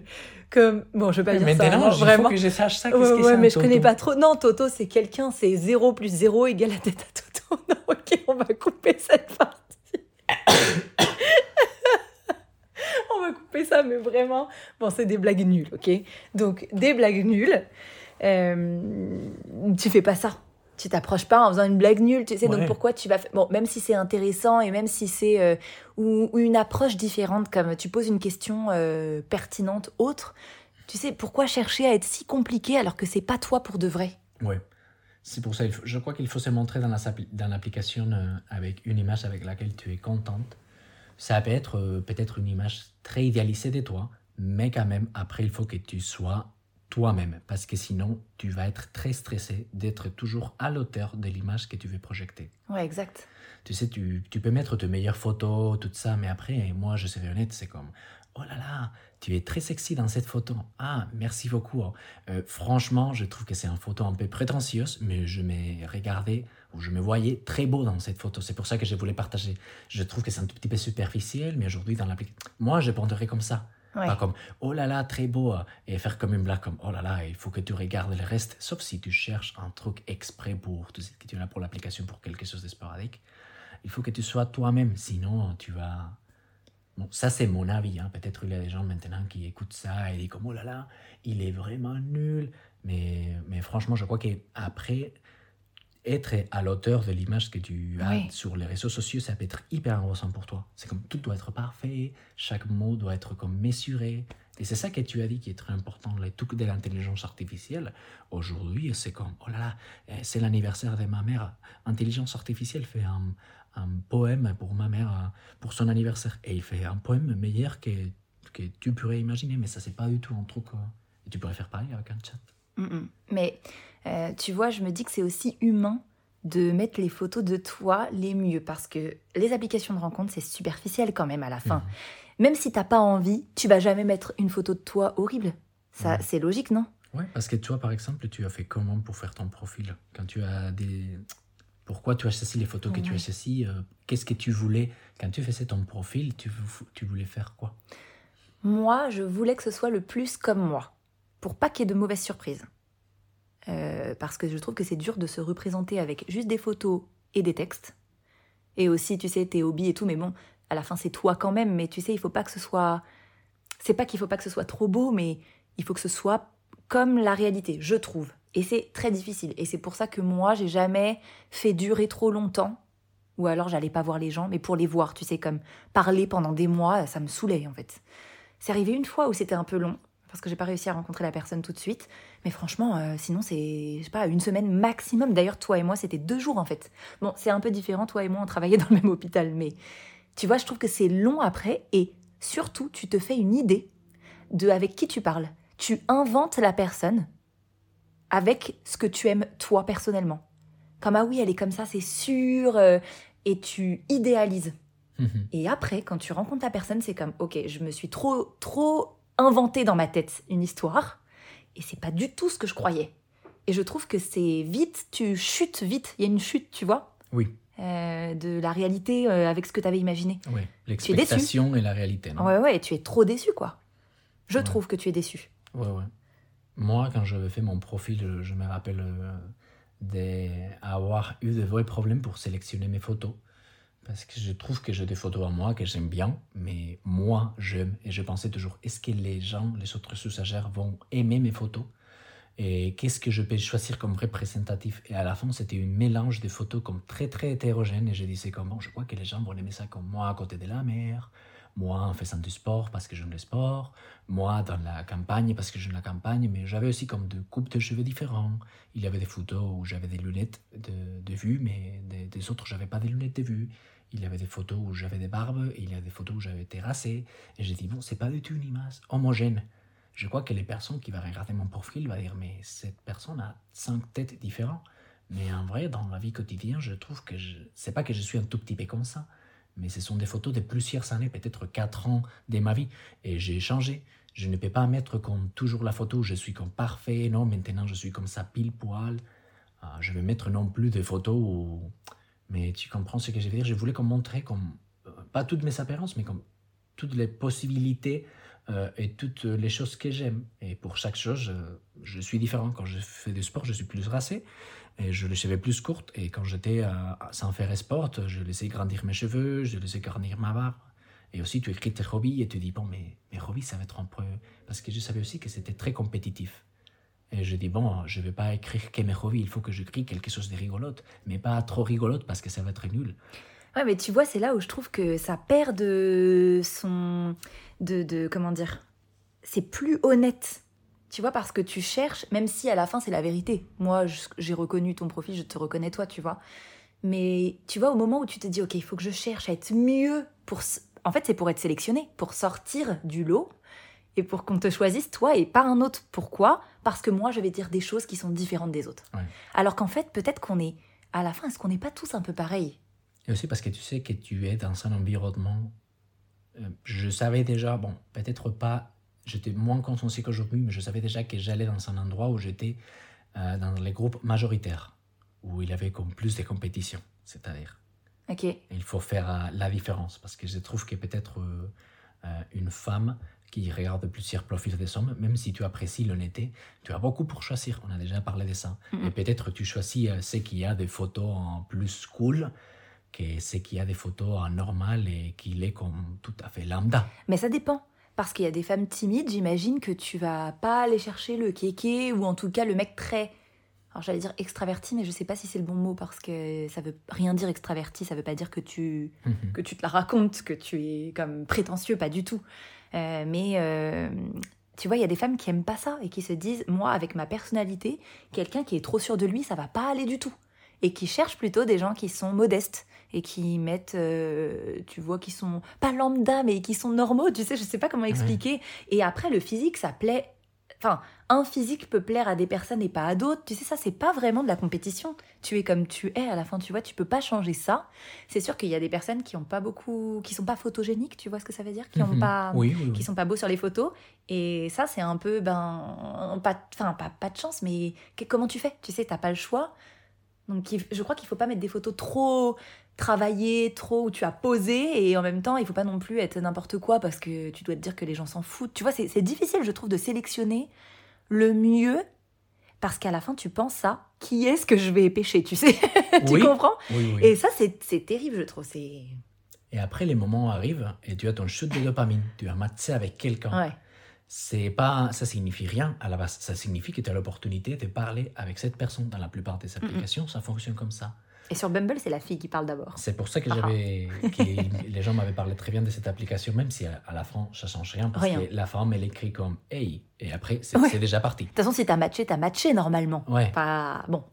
Comme, bon, je vais pas dire ça. Maintenant, non, il vraiment. faut que je sache ça. Ouais, mais je connais pas trop. Non, Toto, c'est quelqu'un, c'est 0 plus 0 égale la tête à Toto. Non, ok, on va couper cette partie. on va couper ça, mais vraiment. Bon, c'est des blagues nulles, ok Donc, des blagues nulles. Euh, tu fais pas ça. Tu t'approches pas en faisant une blague nulle, tu sais, donc pourquoi tu vas... Bon, même si c'est intéressant et même si c'est... euh, ou, ou une approche différente, comme tu poses une question euh, pertinente, autre, tu sais, pourquoi chercher à être si compliqué alors que c'est pas toi pour de vrai? Ouais. C'est pour ça, je crois qu'il faut se montrer dans la dans l'application euh, avec une image avec laquelle tu es contente. Ça peut être peut-être une image très idéalisée de toi, mais quand même, après, il faut que tu sois toi-même, parce que sinon, tu vas être très stressé d'être toujours à l'auteur de l'image que tu veux projeter. Ouais, exact. Tu sais, tu, tu peux mettre tes meilleures photos, tout ça, mais après, moi, je serai honnête, c'est comme, oh là là, tu es très sexy dans cette photo. Ah, merci beaucoup. Euh, franchement, je trouve que c'est une photo un peu prétentieuse, mais je me regardais, ou je me voyais très beau dans cette photo. C'est pour ça que je voulais partager. Je trouve que c'est un tout petit peu superficiel, mais aujourd'hui, dans l'application, moi, je répondrai comme ça. Ouais. Pas comme oh là là, très beau, euh, et faire comme une blague comme oh là là, il faut que tu regardes le reste. Sauf si tu cherches un truc exprès pour, tu sais, que tu es là pour l'application pour quelque chose de sporadique. Il faut que tu sois toi-même, sinon tu vas. Bon, ça c'est mon avis. Hein. Peut-être il y a des gens maintenant qui écoutent ça et disent comme oh là là, il est vraiment nul. Mais, mais franchement, je crois qu'après, être à l'auteur de l'image que tu as Oui. sur les réseaux sociaux, ça peut être hyper angoissant pour toi. C'est comme tout doit être parfait, chaque mot doit être comme mesuré. Et c'est ça que tu as dit qui est très important, le truc de l'intelligence artificielle. Aujourd'hui, c'est comme, oh là là, eh, c'est l'anniversaire de ma mère. Intelligence artificielle fait un, un poème pour ma mère, euh, pour son anniversaire. Et il fait un poème meilleur que, que tu pourrais imaginer, mais ça, c'est pas du tout un truc. euh, Et tu pourrais faire pareil avec un chat. Mm, mm. Mais euh, tu vois, je me dis que c'est aussi humain de mettre les photos de toi les mieux parce que les applications de rencontre, c'est superficiel quand même à la fin. Mhm. Même si t'as pas envie, tu vas jamais mettre une photo de toi horrible. Ça, Ouais. c'est logique, non? Ouais, parce que toi, par exemple, tu as fait comment pour faire ton profil? Quand tu as des... Pourquoi tu as choisi les photos que tu as choisies euh, Qu'est-ce que tu voulais? Quand tu faisais ton profil, tu voulais faire quoi? Moi, je voulais que ce soit le plus comme moi, pour pas qu'il y ait de mauvaises surprises. Euh, parce que je trouve que c'est dur de se représenter avec juste des photos et des textes. Et aussi, tu sais, tes hobbies et tout, mais bon, à la fin, c'est toi quand même. Mais tu sais, il faut pas que ce soit. C'est pas qu'il faut pas que ce soit trop beau, mais il faut que ce soit comme la réalité, je trouve. Et c'est très difficile. Et c'est pour ça que moi, j'ai jamais fait durer trop longtemps. Ou alors, j'allais pas voir les gens, mais pour les voir, tu sais, comme parler pendant des mois, ça me saoulait en fait. C'est arrivé une fois où c'était un peu long, parce que j'ai pas réussi à rencontrer la personne tout de suite. Mais franchement, euh, sinon, c'est, je sais pas, une semaine maximum. D'ailleurs, toi et moi, c'était deux jours en fait. Bon, c'est un peu différent, toi et moi, on travaillait dans le même hôpital, mais tu vois, je trouve que c'est long après, et surtout, tu te fais une idée de avec qui tu parles. Tu inventes la personne avec ce que tu aimes toi personnellement. Comme ah oui, elle est comme ça, c'est sûr, euh, et tu idéalises. Et après, quand tu rencontres la personne, c'est comme, ok, je me suis trop, trop inventé dans ma tête une histoire, et c'est pas du tout ce que je croyais. Et je trouve que c'est vite, tu chutes vite, il y a une chute, tu vois, Oui, euh, de la réalité euh, avec ce que tu avais imaginé. oui. L'expectation et la réalité, non? Ouais, ouais, et tu es trop déçu, quoi. Je Ouais. trouve que tu es déçu. Ouais, ouais. Moi, quand j'avais fait mon profil, je- je me rappelle euh, d'avoir eu de vrais problèmes pour sélectionner mes photos. Parce que je trouve que j'ai des photos à moi que j'aime bien, mais moi, j'aime. Et je pensais toujours, est-ce que les gens, les autres usagers vont aimer mes photos? Et qu'est-ce que je peux choisir comme représentatif? Et à la fin, c'était un mélange de photos comme très, très hétérogène. Et je disais comment, je crois que les gens vont aimer ça comme moi à côté de la mer, moi en faisant du sport parce que j'aime le sport, moi dans la campagne parce que j'aime la campagne, mais j'avais aussi comme de coupes de cheveux différents. Il y avait des photos où j'avais des lunettes de, de vue, mais des, des autres, j'avais pas des lunettes de vue. Il y avait des photos où j'avais des barbes, il y a des photos où j'avais été rassé. Et j'ai dit, bon, c'est pas du tout une image homogène. Je crois que les personnes qui vont regarder mon profil vont dire, mais cette personne a cinq têtes différentes. Mais en vrai, dans la vie quotidienne, je trouve que je... c'est pas que je suis un tout petit peu comme ça, mais ce sont des photos de plusieurs années, peut-être quatre ans de ma vie. Et j'ai changé. Je ne peux pas mettre comme toujours la photo où je suis comme parfait. Non, maintenant je suis comme ça pile poil. Ah, je vais mettre non plus des photos où... Mais tu comprends ce que je veux dire? Je voulais comme montrer comme... euh, Pas toutes mes apparences, mais comme toutes les possibilités euh, et toutes les choses que j'aime. Et pour chaque chose, je, suis différent. Quand je fais du sport, je suis plus racé et je les cheveux plus courtes. Et quand j'étais sans faire sport, je laissais grandir mes cheveux, je laissais grandir ma barbe. Et aussi, tu écris tes hobbies et tu dis, bon, mais mes hobbies, ça va être un peu... Parce que je savais aussi que c'était très compétitif. Et je dis, bon, je vais pas écrire Kemerovi, il faut que j'écris quelque chose de rigolote, mais pas trop rigolote parce que ça va être nul. Ouais, mais tu vois, c'est là où je trouve que ça perd de son. de. de comment dire C'est plus honnête. Tu vois, parce que tu cherches, même si à la fin c'est la vérité. Moi, je- j'ai reconnu ton profil, je te reconnais toi, tu vois. Mais tu vois, au moment où tu te dis, ok, il faut que je cherche à être mieux pour. En fait, c'est pour être sélectionné, pour sortir du lot et pour qu'on te choisisse toi et pas un autre. Pourquoi? Parce que moi, je vais dire des choses qui sont différentes des autres. Ouais. Alors qu'en fait, peut-être qu'on est. À la fin, est-ce qu'on n'est pas tous un peu pareils? Et aussi parce que tu sais que tu es dans un environnement. euh, je savais déjà, bon, peut-être pas, j'étais moins consciencieux qu'aujourd'hui, mais je savais déjà que j'allais dans un endroit où j'étais euh, dans les groupes majoritaires, où il y avait comme plus de compétition. C'est-à-dire, Ok. il faut faire euh, la différence, parce que je trouve que peut-être une femme qui regarde plusieurs profils des hommes, même si tu apprécies l'honnêteté, tu as beaucoup pour choisir. On a déjà parlé de ça. Mhm. Et peut-être tu choisis euh, ce qui a des photos en plus cool que ce qui a des photos en normal et qu'il est comme tout à fait lambda. Mais ça dépend. Parce qu'il y a des femmes timides, j'imagine que tu vas pas aller chercher le kéké ou en tout cas le mec très. Alors j'allais dire extraverti, mais je sais pas si c'est le bon mot parce que ça veut rien dire extraverti, ça veut pas dire que tu, Mhm. que tu te la racontes, que tu es comme prétentieux, pas du tout. Euh, mais euh, tu vois, il y a des femmes qui aiment pas ça et qui se disent, moi, avec ma personnalité, quelqu'un qui est trop sûr de lui, ça va pas aller du tout. Et qui cherchent plutôt des gens qui sont modestes et qui mettent, euh, tu vois, qui sont pas lambda, mais qui sont normaux, tu sais, je sais pas comment expliquer. Et après, le physique, ça plaît. Enfin, un physique peut plaire à des personnes et pas à d'autres. Tu sais, ça, c'est pas vraiment de la compétition. Tu es comme tu es à la fin, tu vois, tu peux pas changer ça. C'est sûr qu'il y a des personnes qui ont pas beaucoup, qui sont pas photogéniques, tu vois ce que ça veut dire, qui ont Mhm. pas, Oui, oui, oui. qui sont pas beaux sur les photos. Et ça, c'est un peu, ben, pas, enfin, pas, pas de chance, mais que- comment tu fais? Tu sais, t'as pas le choix. Donc, je crois qu'il faut pas mettre des photos trop travaillées, trop où tu as posé, et en même temps, il faut pas non plus être n'importe quoi parce que tu dois te dire que les gens s'en foutent. Tu vois, c'est difficile, je trouve, de sélectionner le mieux. Parce qu'à la fin, tu penses à qui est-ce que je vais pêcher, tu sais Tu Oui. comprends? Oui, oui. Et ça, c'est terrible, je trouve. C'est. Et après, les moments arrivent et tu as ton chute de dopamine. Tu as matché avec quelqu'un. Ouais. C'est pas, ça signifie rien à la base. Ça signifie que tu as l'opportunité de parler avec cette personne. Dans la plupart des applications, ça fonctionne comme ça. Et sur Bumble, c'est la fille qui parle d'abord. C'est pour ça que Ah. j'avais, que les gens m'avaient parlé très bien de cette application, même si à, à la fin ça change rien, parce Rien. que la femme elle écrit comme hey et après c'est Ouais. c'est déjà parti. De toute façon, si t'as matché, t'as matché normalement. Ouais. Pas... Bon,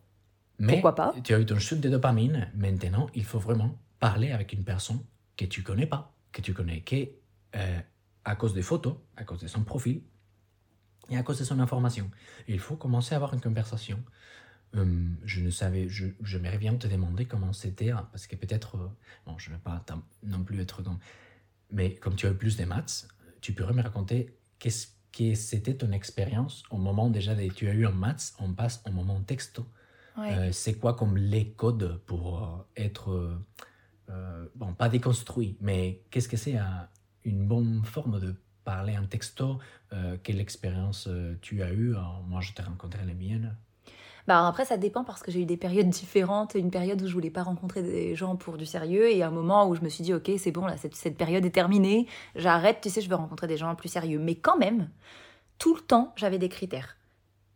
Mais Pourquoi pas? tu as eu ton chute de dopamine. Maintenant, il faut vraiment parler avec une personne que tu connais pas, que tu connais que euh, à cause des photos, à cause de son profil et à cause de son information. Il faut commencer à avoir une conversation. Hum, je ne savais, je, me reviens te demander comment c'était, hein, parce que peut-être, euh, bon, je ne vais pas non plus être comme, mais comme tu as eu plus de maths, tu pourrais me raconter qu'est-ce que c'était ton expérience au moment déjà de, tu as eu un maths, on passe au moment texto. ouais. Euh, c'est quoi comme les codes pour euh, être, euh, euh, bon, pas déconstruit, mais qu'est-ce que c'est un- une bonne forme de parler en texto euh, Quelle expérience euh, tu as eue Moi, je t'ai rencontré les miennes. Bah après, ça dépend parce que j'ai eu des périodes différentes. Une période où je voulais pas rencontrer des gens pour du sérieux et un moment où je me suis dit, ok, c'est bon, là, cette, cette période est terminée. J'arrête, tu sais, je veux rencontrer des gens plus sérieux. Mais quand même, tout le temps, j'avais des critères.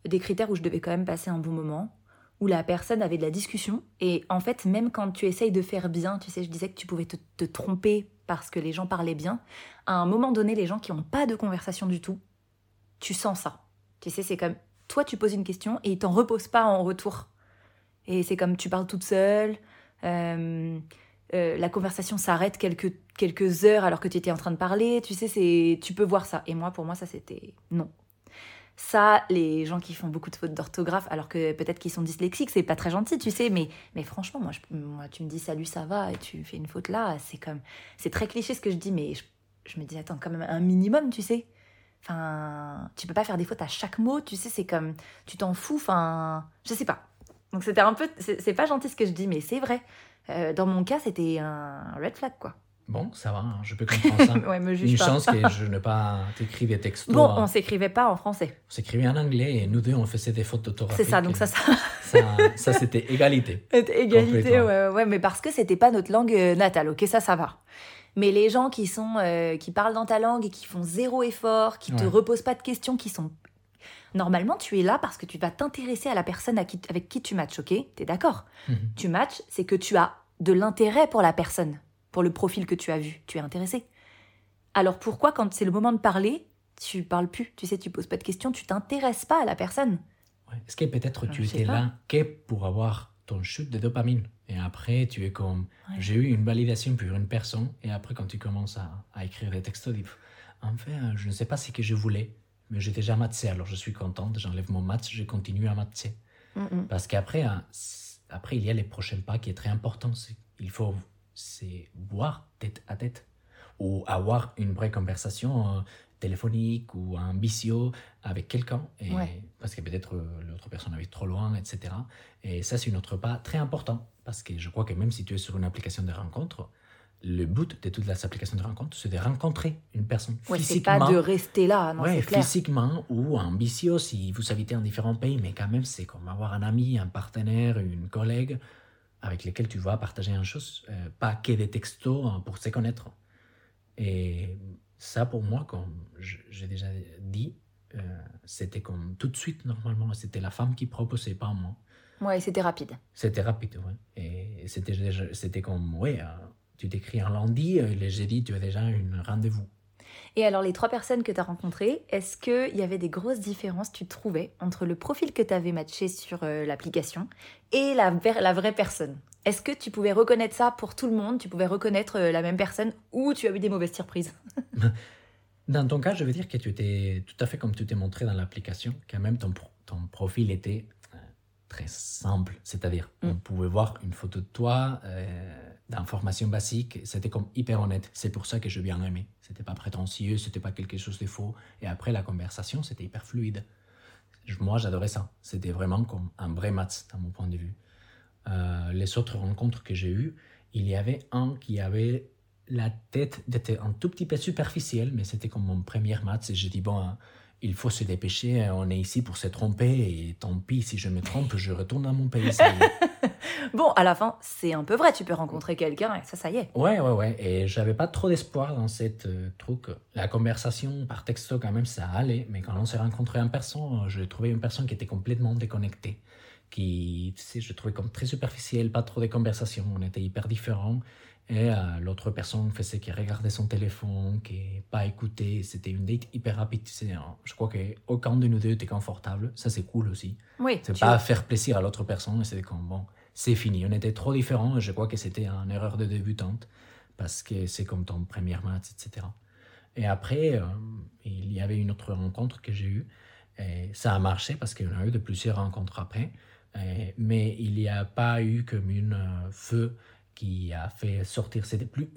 Des critères où je devais quand même passer un bon moment, où la personne avait de la discussion. Et en fait, même quand tu essayes de faire bien, tu sais, je disais que tu pouvais te, te tromper parce que les gens parlaient bien. À un moment donné, les gens qui n'ont pas de conversation du tout, tu sens ça. Tu sais, c'est comme toi, tu poses une question et il t'en repose pas en retour. Et c'est comme tu parles toute seule. euh, euh, la conversation s'arrête quelques, quelques heures alors que tu étais en train de parler. Tu sais, c'est tu peux voir ça. Et moi, pour moi, ça, c'était non. Ça, les gens qui font beaucoup de fautes d'orthographe, alors que peut-être qu'ils sont dyslexiques, c'est pas très gentil, tu sais. Mais, mais franchement, moi, je, moi, tu me dis salut, ça va, et tu fais une faute là, c'est comme. C'est très cliché ce que je dis, mais je, je me dis, attends, quand même un minimum, tu sais. Enfin, tu peux pas faire des fautes à chaque mot, tu sais, c'est comme, tu t'en fous, enfin, je sais pas. Donc c'était un peu, c'est pas gentil ce que je dis, mais c'est vrai. Euh, dans mon cas, c'était un red flag, quoi. Bon, ça va, hein, je peux comprendre ça. ouais, me juge Une pas. chance que je n'ai pas écrit des textos. Bon, on s'écrivait pas en français. On s'écrivait en anglais et nous deux, on faisait des fautes d'orthographe. C'est ça, donc ça, ça Ça, ça, c'était égalité. égalité, ouais, ouais, mais parce que c'était pas notre langue euh, natale, ok, ça, ça va. Mais les gens qui sont, euh, qui parlent dans ta langue et qui font zéro effort, qui te Ouais. reposent pas de questions, qui sont Normalement, tu es là parce que tu vas t'intéresser à la personne avec qui tu matches, ok? T'es d'accord? Mhm. Tu matches, c'est que tu as de l'intérêt pour la personne, pour le profil que tu as vu. Tu es intéressé. Alors pourquoi, quand c'est le moment de parler, tu parles plus? Tu sais, tu poses pas de questions, tu t'intéresses pas à la personne. Ouais. Est-ce que peut-être tu étais là que pour avoir ton chute de dopamine et après tu es comme Ouais. j'ai eu une validation pour une personne et après quand tu commences à, à écrire des textos tu dis, en fait je ne sais pas ce que je voulais mais j'ai déjà matché alors je suis contente j'enlève mon match je continue à Mm-mm. parce qu'après hein, après il y a les prochains pas qui est très important il faut c'est voir tête à tête ou avoir une vraie conversation euh, téléphonique ou un visio avec quelqu'un Ouais. parce que peut-être euh, l'autre personne habite trop loin etc et ça c'est un autre pas très important parce que je crois que même si tu es sur une application de rencontre le but de toutes les applications de rencontre c'est de rencontrer une personne Ouais, physiquement pas de rester là, non, ouais, clair. physiquement ou en visio si vous habitez en différents pays, mais quand même, c'est comme avoir un ami, un partenaire, une collègue avec lesquels tu vas partager une chose, euh, pas que des textos hein, pour se connaître. Et ça, pour moi, comme j'ai déjà dit, euh, c'était comme tout de suite, normalement, c'était la femme qui proposait, pas moi. Ouais, c'était rapide. C'était rapide, ouais. Et c'était déjà- c'était comme, ouais, euh, tu t'écris un lundi, euh, le jeudi, tu as déjà un rendez-vous. Et alors, les trois personnes que tu as rencontrées, est-ce qu'il y avait des grosses différences, tu trouvais, entre le profil que tu avais matché sur euh, l'application et la vraie personne? Est-ce que tu pouvais reconnaître ça pour tout le monde? Tu pouvais reconnaître euh, la même personne ou tu as eu des mauvaises surprises? Dans ton cas, je veux dire que tu étais tout à fait comme tu t'es montré dans l'application, quand même ton, ton profil était euh, très simple. C'est-à-dire, Mm. on pouvait voir une photo de toi, euh, d'informations basiques, c'était comme hyper honnête. C'est pour ça que j'ai bien aimé. C'était pas prétentieux, c'était pas quelque chose de faux. Et après, la conversation, c'était hyper fluide. Moi, j'adorais ça. C'était vraiment comme un vrai match, dans mon point de vue. Euh, les autres rencontres que j'ai eues, il y avait un qui avait la tête était un tout petit peu superficielle, mais c'était comme mon premier match. Et j'ai dit, bon, il faut se dépêcher, on est ici pour se tromper, et tant pis, si je me trompe, je retourne dans mon pays. Bon, à la fin, c'est un peu vrai, tu peux rencontrer quelqu'un et ça, ça y est. ouais, ouais, ouais. Et j'avais pas trop d'espoir dans cette euh, truc. La conversation par texto, quand même, ça allait, mais quand on s'est rencontré en personne, je trouvais une personne qui était complètement déconnectée. Qui, tu sais, je trouvais comme très superficielle, pas trop de conversation, on était hyper différents. Et euh, l'autre personne faisait qu'il regardait son téléphone, qui pas écouté. C'était une date hyper rapide. tu sais, hein. Je crois qu'aucun de nous deux était confortable. Ça, c'est cool aussi. Oui, C'est pas faire plaisir à l'autre personne. C'est comme, bon, c'est fini. On était trop différents. Et je crois que c'était une erreur de débutante. Parce que c'est comme ton premier match, etc. Et après, euh, il y avait une autre rencontre que j'ai eue. Et ça a marché parce qu'on a eu de plusieurs rencontres après. Et- mais il n'y a pas eu comme une euh, feu qui a fait sortir. C'était plus,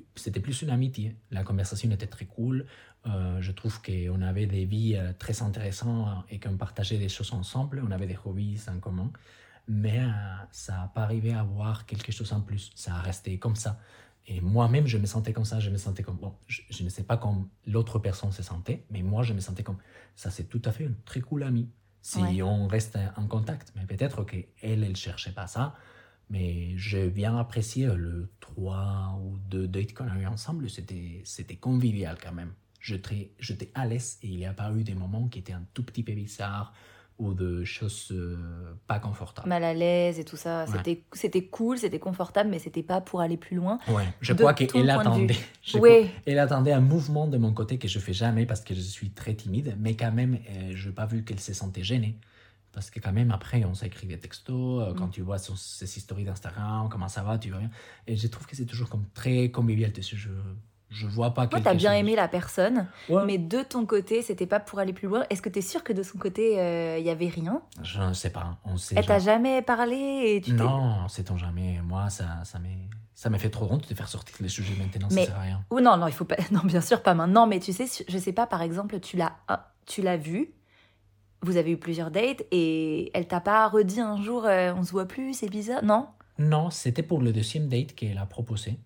plus une amitié. La conversation était très cool. Euh, je trouve qu'on avait des vies euh, très intéressantes et qu'on partageait des choses ensemble. On avait des hobbies en commun. Mais euh, ça n'a pas arrivé à avoir quelque chose en plus. Ça a resté comme ça. Et moi-même, je me sentais comme ça. Je me sentais comme. Bon, je, je ne sais pas comment l'autre personne se sentait, mais moi, je me sentais comme. Ça, c'est tout à fait une très cool amie. Si Ouais. on reste en contact. Mais peut-être qu'elle, elle ne cherchait pas ça. Mais j'ai bien apprécié le 3 ou 2 dates qu'on a eu ensemble. C'était, c'était convivial quand même. J'étais, j'étais à l'aise et il n'y a pas eu des moments qui étaient un tout petit peu bizarres ou de choses euh, pas confortables. mal à l'aise et tout ça. Ouais. C'était, cool, c'était confortable, mais c'était pas pour aller plus loin. Ouais, je crois qu'elle attendait. Oui. elle attendait un mouvement de mon côté que je fais jamais parce que je suis très timide, mais quand même, euh, je n'ai pas vu qu'elle se sentait gênée. Parce que quand même, après, on s'écrit des textos, euh, quand Mm. tu vois son- ses histories d'Instagram, comment ça va, tu vas bien. Et je trouve que c'est toujours comme très convivial. Je je vois pas Moi, t'as bien chose- aimé la personne, Ouais. mais de ton côté, c'était pas pour aller plus loin. Est-ce que t'es sûr que de son côté, euh, il y avait rien? Je ne sais pas. On sait Elle t'a jamais. parlé et tu Non, sait-on jamais. Moi, ça, ça m'est ça m'est fait trop honte de faire sortir les sujets maintenant, Mais- ça sert à rien. Ou non, non, il faut pas. Non, bien sûr, pas maintenant. Mais tu sais, je sais pas, par exemple, tu l'as, ah, tu l'as vu. Vous avez eu plusieurs dates et elle t'a pas redit un jour, euh, on se voit plus, c'est bizarre, non? Non, c'était pour le deuxième date qu'elle a proposé.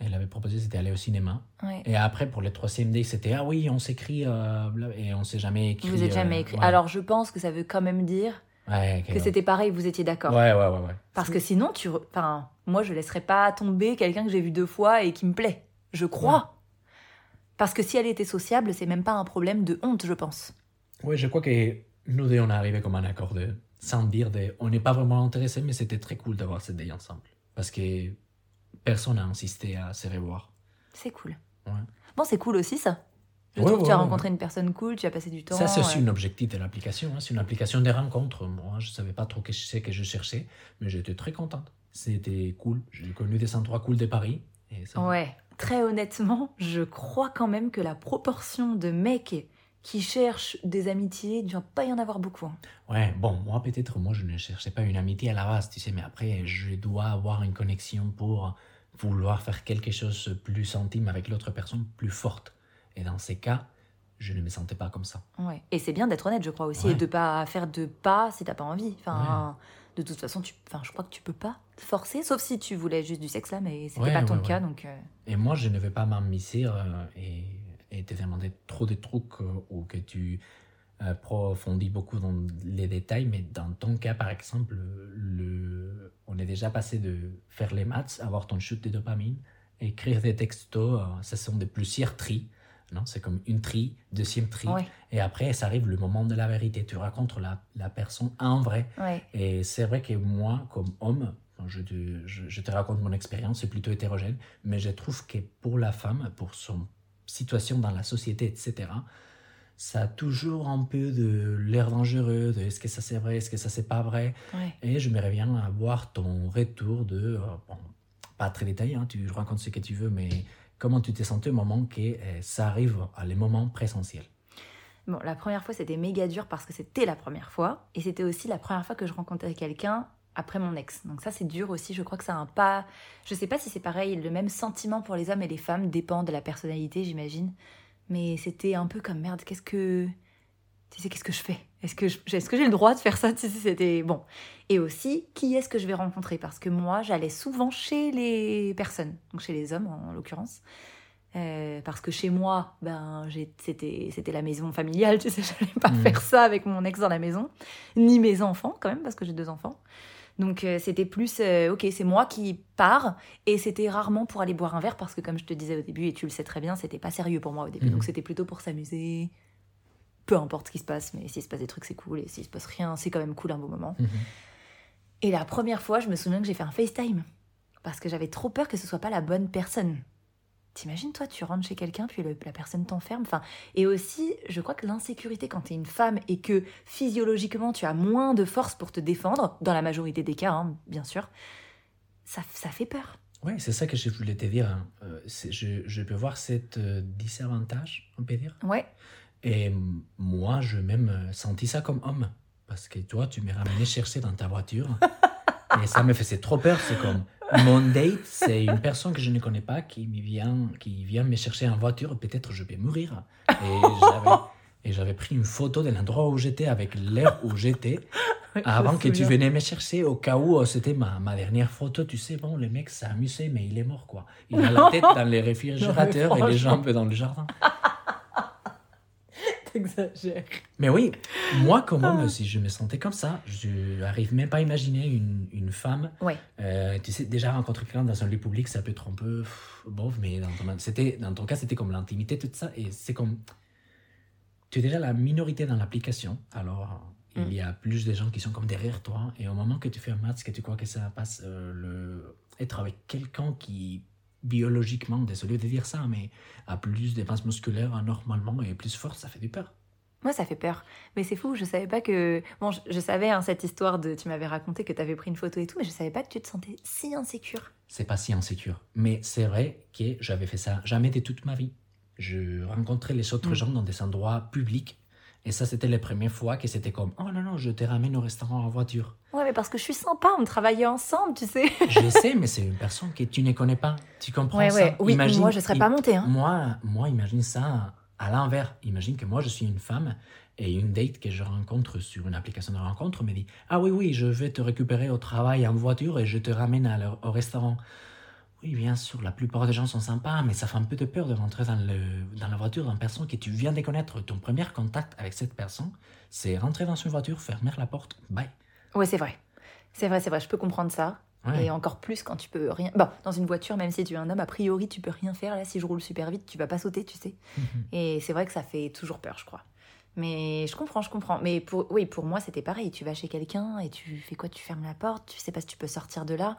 Elle avait proposé, c'était aller au cinéma. Ouais. Et après, pour le troisième date, c'était ah oui, on s'écrit, euh, et on s'est jamais écrit. Vous êtes jamais euh, écrit. ouais. Alors, je pense que ça veut quand même dire Ouais, que c'était pareil, vous étiez d'accord. Ouais, ouais, ouais. ouais. Parce que sinon, tu, re- enfin, moi, je laisserais pas tomber quelqu'un que j'ai vu deux fois et qui me plaît. Je crois. Parce que si elle était sociable, c'est même pas un problème de honte, je pense. Ouais, je crois que nous deux, on est arrivé comme un accord de, sans dire de, on n'est pas vraiment intéressés, mais c'était très cool d'avoir cette day ensemble. Parce que personne n'a insisté à se revoir. C'est cool. Ouais. Bon, c'est cool aussi ça. Je Ouais, trouve que tu as rencontré une personne cool, tu as passé du temps. Ça, c'est aussi un objectif de l'application. hein. C'est une application de rencontres. Moi, je savais pas trop sais que je cherchais, mais j'étais très contente. C'était cool. J'ai connu des endroits cool de Paris. Et ça- Ouais. Très honnêtement, je crois quand même que la proportion de mecs qui cherchent des amitiés, il ne doit pas y en avoir beaucoup. hein. Ouais, bon, moi, peut-être, moi, je ne cherchais pas une amitié à la base, tu sais, mais après, je dois avoir une connexion pour vouloir faire quelque chose de plus intime avec l'autre personne, plus forte. Et dans ces cas, je ne me sentais pas comme ça. Ouais. Et c'est bien d'être honnête, je crois aussi, Ouais. et de pas faire de pas si t'as pas envie. Enfin, de toute façon, tu, enfin, je crois que tu peux pas forcer, sauf si tu voulais juste du sexe là, mais c'était pas ton cas, donc. euh, Et moi, je ne vais pas m'ambitir euh, et, et te demander trop de trucs euh, ou que tu euh, approfondis beaucoup dans les détails, mais dans ton cas, par exemple, le, on est déjà passé de faire les maths, avoir ton chute de dopamine, écrire des textos, euh, ce sont des plusieurs tris. Non, c'est comme une tri, deuxième tri, Ouais, et après, ça arrive le moment de la vérité. Tu rencontres la, la personne en vrai. ouais. Et c'est vrai que moi, comme homme, je te, je, je te raconte mon expérience, c'est plutôt hétérogène, mais je trouve que pour la femme, pour son situation dans la société, etc., ça a toujours un peu de l'air dangereux, de est-ce que ça c'est vrai, est-ce que ça c'est pas vrai. ouais. Et je me bien à voir ton retour de, euh, bon, pas très détaillé, hein, tu racontes ce que tu veux, mais comment tu t'es senti au moment que euh, ça arrive à les moments présentiels? Bon, la première fois, c'était méga dur parce que c'était la première fois. Et c'était aussi la première fois que je rencontrais quelqu'un après mon ex. Donc ça, c'est dur aussi. Je crois que ça a un pas... Je sais pas si c'est pareil. Le même sentiment pour les hommes et les femmes dépend de la personnalité, j'imagine. Mais c'était un peu comme merde. Qu'est-ce que... Tu sais, qu'est-ce que je fais? Est-ce que je- est-ce que j'ai le droit de faire ça? Tu sais, c'était... Bon. Et aussi, qui est-ce que je vais rencontrer? Parce que moi, j'allais souvent chez les personnes. Donc chez les hommes, en l'occurrence. Euh, parce que chez moi, ben, c'était c'était la maison familiale, tu sais, j'allais pas Mhm. faire ça avec mon ex dans la maison, ni mes enfants quand même, parce que j'ai deux enfants. Donc euh, c'était plus, euh, ok, c'est moi qui pars, et c'était rarement pour aller boire un verre, parce que comme je te disais au début, et tu le sais très bien, c'était pas sérieux pour moi au début, Mhm. donc c'était plutôt pour s'amuser, peu importe ce qui se passe, mais s'il se passe des trucs, c'est cool, et s'il se passe rien, c'est quand même cool un beau moment. Mhm. Et la première fois, je me souviens que j'ai fait un FaceTime. Parce que j'avais trop peur que ce soit pas la bonne personne. T'imagines, toi, tu rentres chez quelqu'un, puis le- la personne t'enferme. Enfin, et aussi, je crois que l'insécurité quand t'es une femme et que physiologiquement tu as moins de force pour te défendre, dans la majorité des cas, hein, bien sûr, ça, ça fait peur. Oui, c'est ça que je voulais te dire. hein. Euh, je, je peux voir cette euh, désavantage, on peut dire. Ouais, Et moi, je même euh, senti ça comme homme. Parce que toi, tu m'es ramené chercher dans ta voiture. et ça me faisait trop peur. C'est comme mon date, c'est une personne que je ne connais pas qui, me vient, qui vient me chercher en voiture. Peut-être je vais mourir. Et j'avais, pris une photo de l'endroit où j'étais avec l'heure où j'étais. Avant que tu venais me chercher, au cas où c'était ma, ma dernière photo, tu sais, bon, le mec s'est amusé, mais il est mort, quoi. Il a la tête dans les réfrigérateurs et les jambes dans le jardin. T'exagères. Mais oui, moi, comme homme, si je me sentais comme ça, je n'arrive même pas à imaginer une, une femme. Ouais. euh, tu sais, déjà rencontrer quelqu'un dans un lieu public, ça peut être un peu pff, bof, mais dans ton, c'était, dans ton cas, c'était comme l'intimité, tout ça. Et c'est comme. Tu es déjà la minorité dans l'application, alors Mm. il y a plus de gens qui sont comme derrière toi. Et au moment que tu fais un match, que tu crois que ça passe, euh, le, être avec quelqu'un qui, biologiquement, désolé de dire ça, mais a plus de masse musculaire normalement et plus fort, ça fait du peur. Moi, ça fait peur. Mais c'est fou, je savais pas que. Bon, je, je savais hein, cette histoire de. Tu m'avais raconté que t'avais pris une photo et tout, mais je savais pas que tu te sentais si insécure. c'est pas si insécure. Mais c'est vrai que j'avais fait ça jamais de toute ma vie. Je rencontrais les autres Mm. gens dans des endroits publics. Et ça, c'était les premières fois que c'était comme Oh non, non, je te ramène au restaurant en voiture. Ouais, mais parce que je suis sympa, on travaillait ensemble, tu sais. je sais, mais c'est une personne que tu ne connais pas. Tu comprends Ouais, ça? ouais. Oui, Imagine- moi, je serais pas montée. Hein. Moi, moi, imagine ça à l'envers. Imagine que moi, je suis une femme et une date que je rencontre sur une application de rencontre me dit Ah oui, oui, je vais te récupérer au travail en voiture et je te ramène à au restaurant. Oui, bien sûr, la plupart des gens sont sympas, mais ça fait un peu de peur de rentrer dans, le, dans la voiture d'une personne que tu viens de connaître. Ton premier contact avec cette personne, c'est rentrer dans une voiture, fermer la porte, bye. Ouais, c'est vrai. C'est vrai, c'est vrai, je peux comprendre ça. Ouais. Et encore plus quand tu peux rien. Bon, dans une voiture, même si tu es un homme, a priori, tu peux rien faire. Là, si je roule super vite, tu vas pas sauter, tu sais. Mhm. Et c'est vrai que ça fait toujours peur, je crois. Mais je comprends, je comprends. Mais pour, oui, pour moi, c'était pareil. Tu vas chez quelqu'un et tu fais quoi? Tu fermes la porte, tu sais pas si tu peux sortir de là.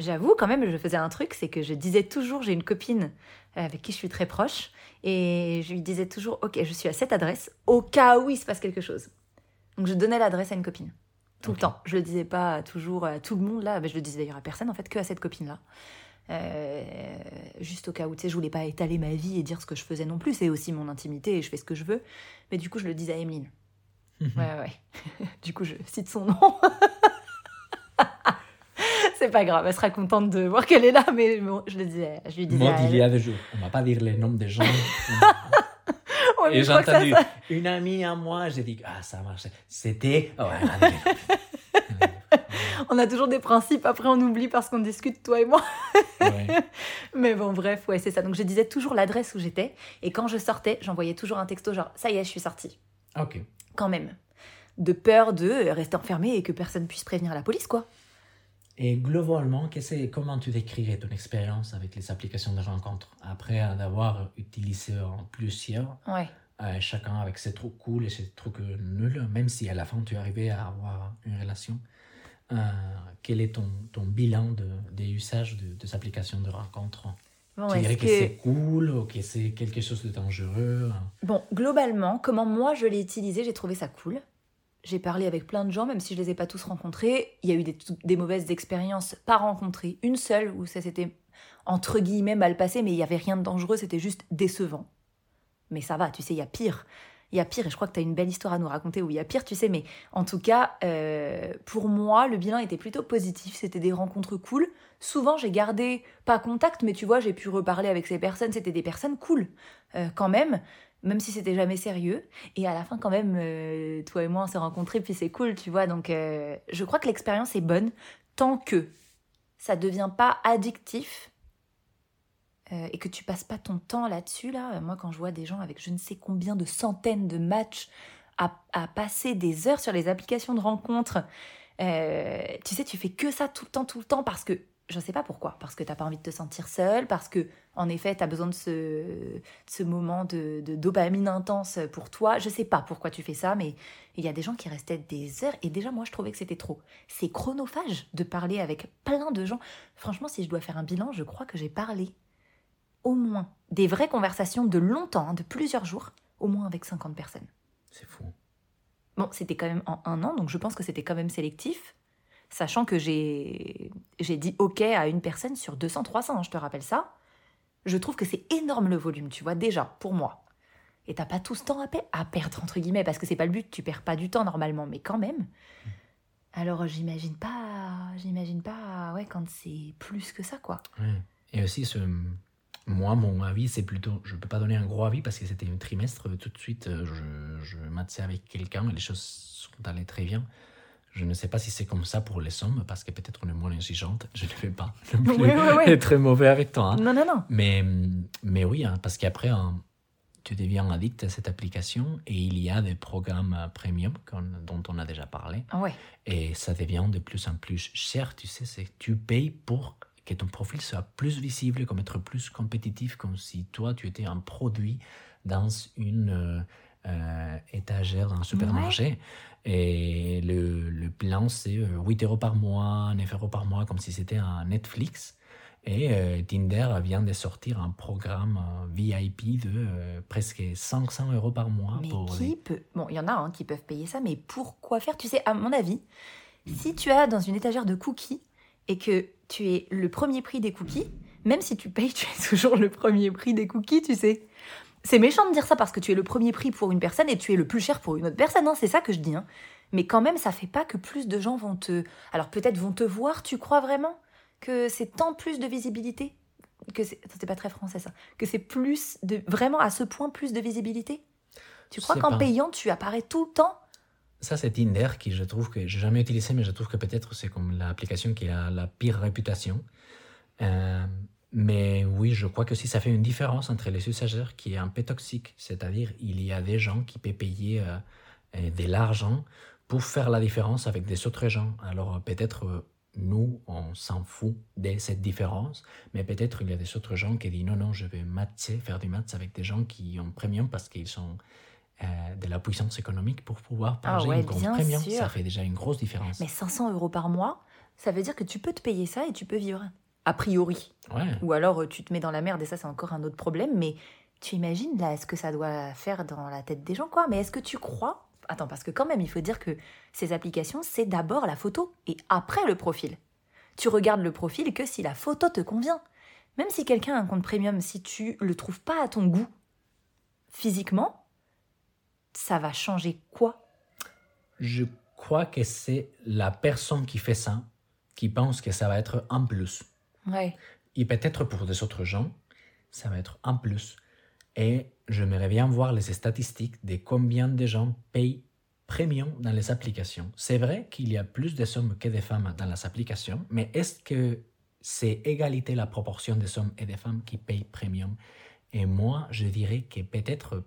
J'avoue, quand même, je faisais un truc, c'est que je disais toujours, j'ai une copine euh, avec qui je suis très proche, et je lui disais toujours, ok, je suis à cette adresse, au cas où il se passe quelque chose. Donc je donnais l'adresse à une copine. Tout le temps. Je le disais pas toujours à tout le monde là, mais je le disais d'ailleurs à personne en fait, que à cette copine là. Euh, juste au cas où, tu sais, je voulais pas étaler ma vie et dire ce que je faisais non plus. C'est aussi mon intimité et je fais ce que je veux. Mais du coup, je le disais à Emeline. ouais, ouais. du coup, je cite son nom. c'est pas grave, elle sera contente de voir qu'elle est là, mais je le disais, je lui disais. Moi, il y a des jours, on va pas dire les noms des gens. et j'ai entendu une amie à moi, j'ai dit, ah, ça marchait. C'était. on a toujours des principes, après on oublie parce qu'on discute, toi et moi. Mais bon, bref, ouais, c'est ça. Donc je disais toujours l'adresse où j'étais, et quand je sortais, j'envoyais toujours un texto genre, ça y est, je suis sortie. Ok. Quand même. De peur de rester enfermée et que personne puisse prévenir la police, quoi. Et globalement, comment tu décrirais ton expérience avec les applications de rencontres? Après d'avoir utilisé en plusieurs ouais. Euh, chacun avec ses trucs cool et ses trucs nuls, même si à la fin tu arrivais à avoir une relation euh, quel est ton, ton bilan de, des usages de, des applications de rencontres? Tu dirais que, c'est cool ou que c'est quelque chose de dangereux? Bon, globalement, comment moi je l'ai utilisé, j'ai trouvé ça cool. J'ai parlé avec plein de gens, même si je les ai pas tous rencontrés. Il y a eu des, mauvaises expériences pas rencontrées. Une seule où ça s'était entre guillemets mal passé, mais il y avait rien de dangereux, c'était juste décevant. Mais ça va, tu sais, il y a pire il y a pire, et je crois que tu as une belle histoire à nous raconter où il y a pire, tu sais, mais en tout cas, euh, pour moi, le bilan était plutôt positif, c'était des rencontres cool. Souvent, j'ai gardé, pas contact, mais tu vois, j'ai pu reparler avec ces personnes, c'était des personnes cool, euh, quand même, même si c'était jamais sérieux. Et à la fin, quand même, euh, toi et moi, on s'est rencontrés, puis c'est cool, tu vois, donc je crois que l'expérience est bonne, tant que ça devient pas addictif, euh, et que tu passes pas ton temps là-dessus, là, moi quand je vois des gens avec je ne sais combien de centaines de matchs à, à passer des heures sur les applications de rencontres, euh, tu sais, tu fais que ça tout le temps, tout le temps, parce que, je ne sais pas pourquoi, parce que tu n'as pas envie de te sentir seule, parce que, en effet, tu as besoin de ce, ce moment de, de, dopamine intense pour toi. Je sais pas pourquoi tu fais ça, mais il y a des gens qui restaient des heures, et déjà, moi, je trouvais que c'était trop. C'est chronophage de parler avec plein de gens. Franchement, si je dois faire un bilan, je crois que j'ai parlé au moins des vraies conversations de longtemps, hein, de plusieurs jours, au moins avec 50 personnes. C'est fou. Bon, c'était quand même en un an, donc je pense que c'était quand même sélectif, sachant que j'ai dit OK à une personne sur 200, 300, hein, je te rappelle ça. Je trouve que c'est énorme le volume, tu vois, déjà, pour moi. Et t'as pas tout ce temps à, à perdre, entre guillemets, parce que c'est pas le but, tu perds pas du temps normalement, mais quand même. Alors j'imagine pas, j'imagine pas, ouais, quand c'est plus que ça, quoi. Et aussi ce, moi, mon avis, c'est plutôt. Je peux pas donner un gros avis parce que c'était un trimestre. Tout de suite, euh, je, je avec quelqu'un et les choses sont allées très bien. Je ne sais pas si c'est comme ça pour les hommes, parce que peut-être on est moins exigeante. Je ne vais pas être très mauvais avec toi. Hein. Non, non, non. Mais, mais oui, hein, parce qu'après, hein, tu deviens addict à cette application et il y a des programmes premium dont on a déjà parlé. Ouais. Et ça devient de plus en plus cher, tu sais, c'est tu payes pour que ton profil soit plus visible, comme être plus compétitif, comme si toi, tu étais un produit dans une euh, euh, étagère dans un supermarché. Et le, le plan, c'est 8 euh, euros par mois, 9 euros par mois, comme si c'était un Netflix. Et Tinder vient de sortir un programme VIP de presque 500 euros par mois. Mais qui peut... Bon, il y en a hein, qui peuvent payer ça, mais pourquoi faire? Tu sais, à mon avis, si tu as dans une étagère de cookies et que tu es le premier prix des cookies, même si tu payes, tu es toujours le premier prix des cookies, tu sais. C'est méchant de dire ça parce que tu es le premier prix pour une personne et tu es le plus cher pour une autre personne, hein, c'est ça que je dis. Hein. Mais quand même, ça fait pas que plus de gens vont te... Alors peut-être vont te voir, tu crois vraiment que c'est tant plus de visibilité que c'est pas très français ça que c'est plus de vraiment à ce point plus de visibilité? Tu crois qu'en payant tu apparais tout le temps? Ça, c'est Tinder qui, je trouve que j'ai jamais utilisé, mais je trouve que peut-être c'est comme l'application qui a la pire réputation. Euh, mais oui, je crois que si ça fait une différence entre les usagers qui est un peu toxique, c'est-à-dire il y a des gens qui peuvent payer euh, euh, de l'argent pour faire la différence avec des autres gens. Alors peut-être nous, on s'en fout de cette différence, mais peut-être il y a des autres gens qui disent non, non, je vais matcher, faire du match avec des gens qui ont premium parce qu'ils sont euh, de la puissance économique pour pouvoir Ah payer ouais, une compte premium. sûr. Ça fait déjà une grosse différence. Mais 500 euros par mois, ça veut dire que tu peux te payer ça et tu peux vivre. A priori. Ouais. Ou alors euh, tu te mets dans la merde et ça c'est encore un autre problème. Mais tu imagines là ce que ça doit faire dans la tête des gens quoi. Mais est-ce que tu crois Attends parce que quand même il faut dire que ces applications c'est d'abord la photo et après le profil. Tu regardes le profil que si la photo te convient. Même si quelqu'un a un compte premium, si tu le trouves pas à ton goût physiquement, ça va changer quoi? Je crois que c'est la personne qui fait ça qui pense que ça va être un plus. Ouais. Et peut-être pour des autres gens, ça va être un plus. Et j'aimerais bien voir les statistiques de combien de gens payent premium dans les applications. C'est vrai qu'il y a plus de hommes que de femmes dans les applications, mais est-ce que c'est égalité la proportion des hommes et des femmes qui payent premium? Et moi, je dirais que peut-être,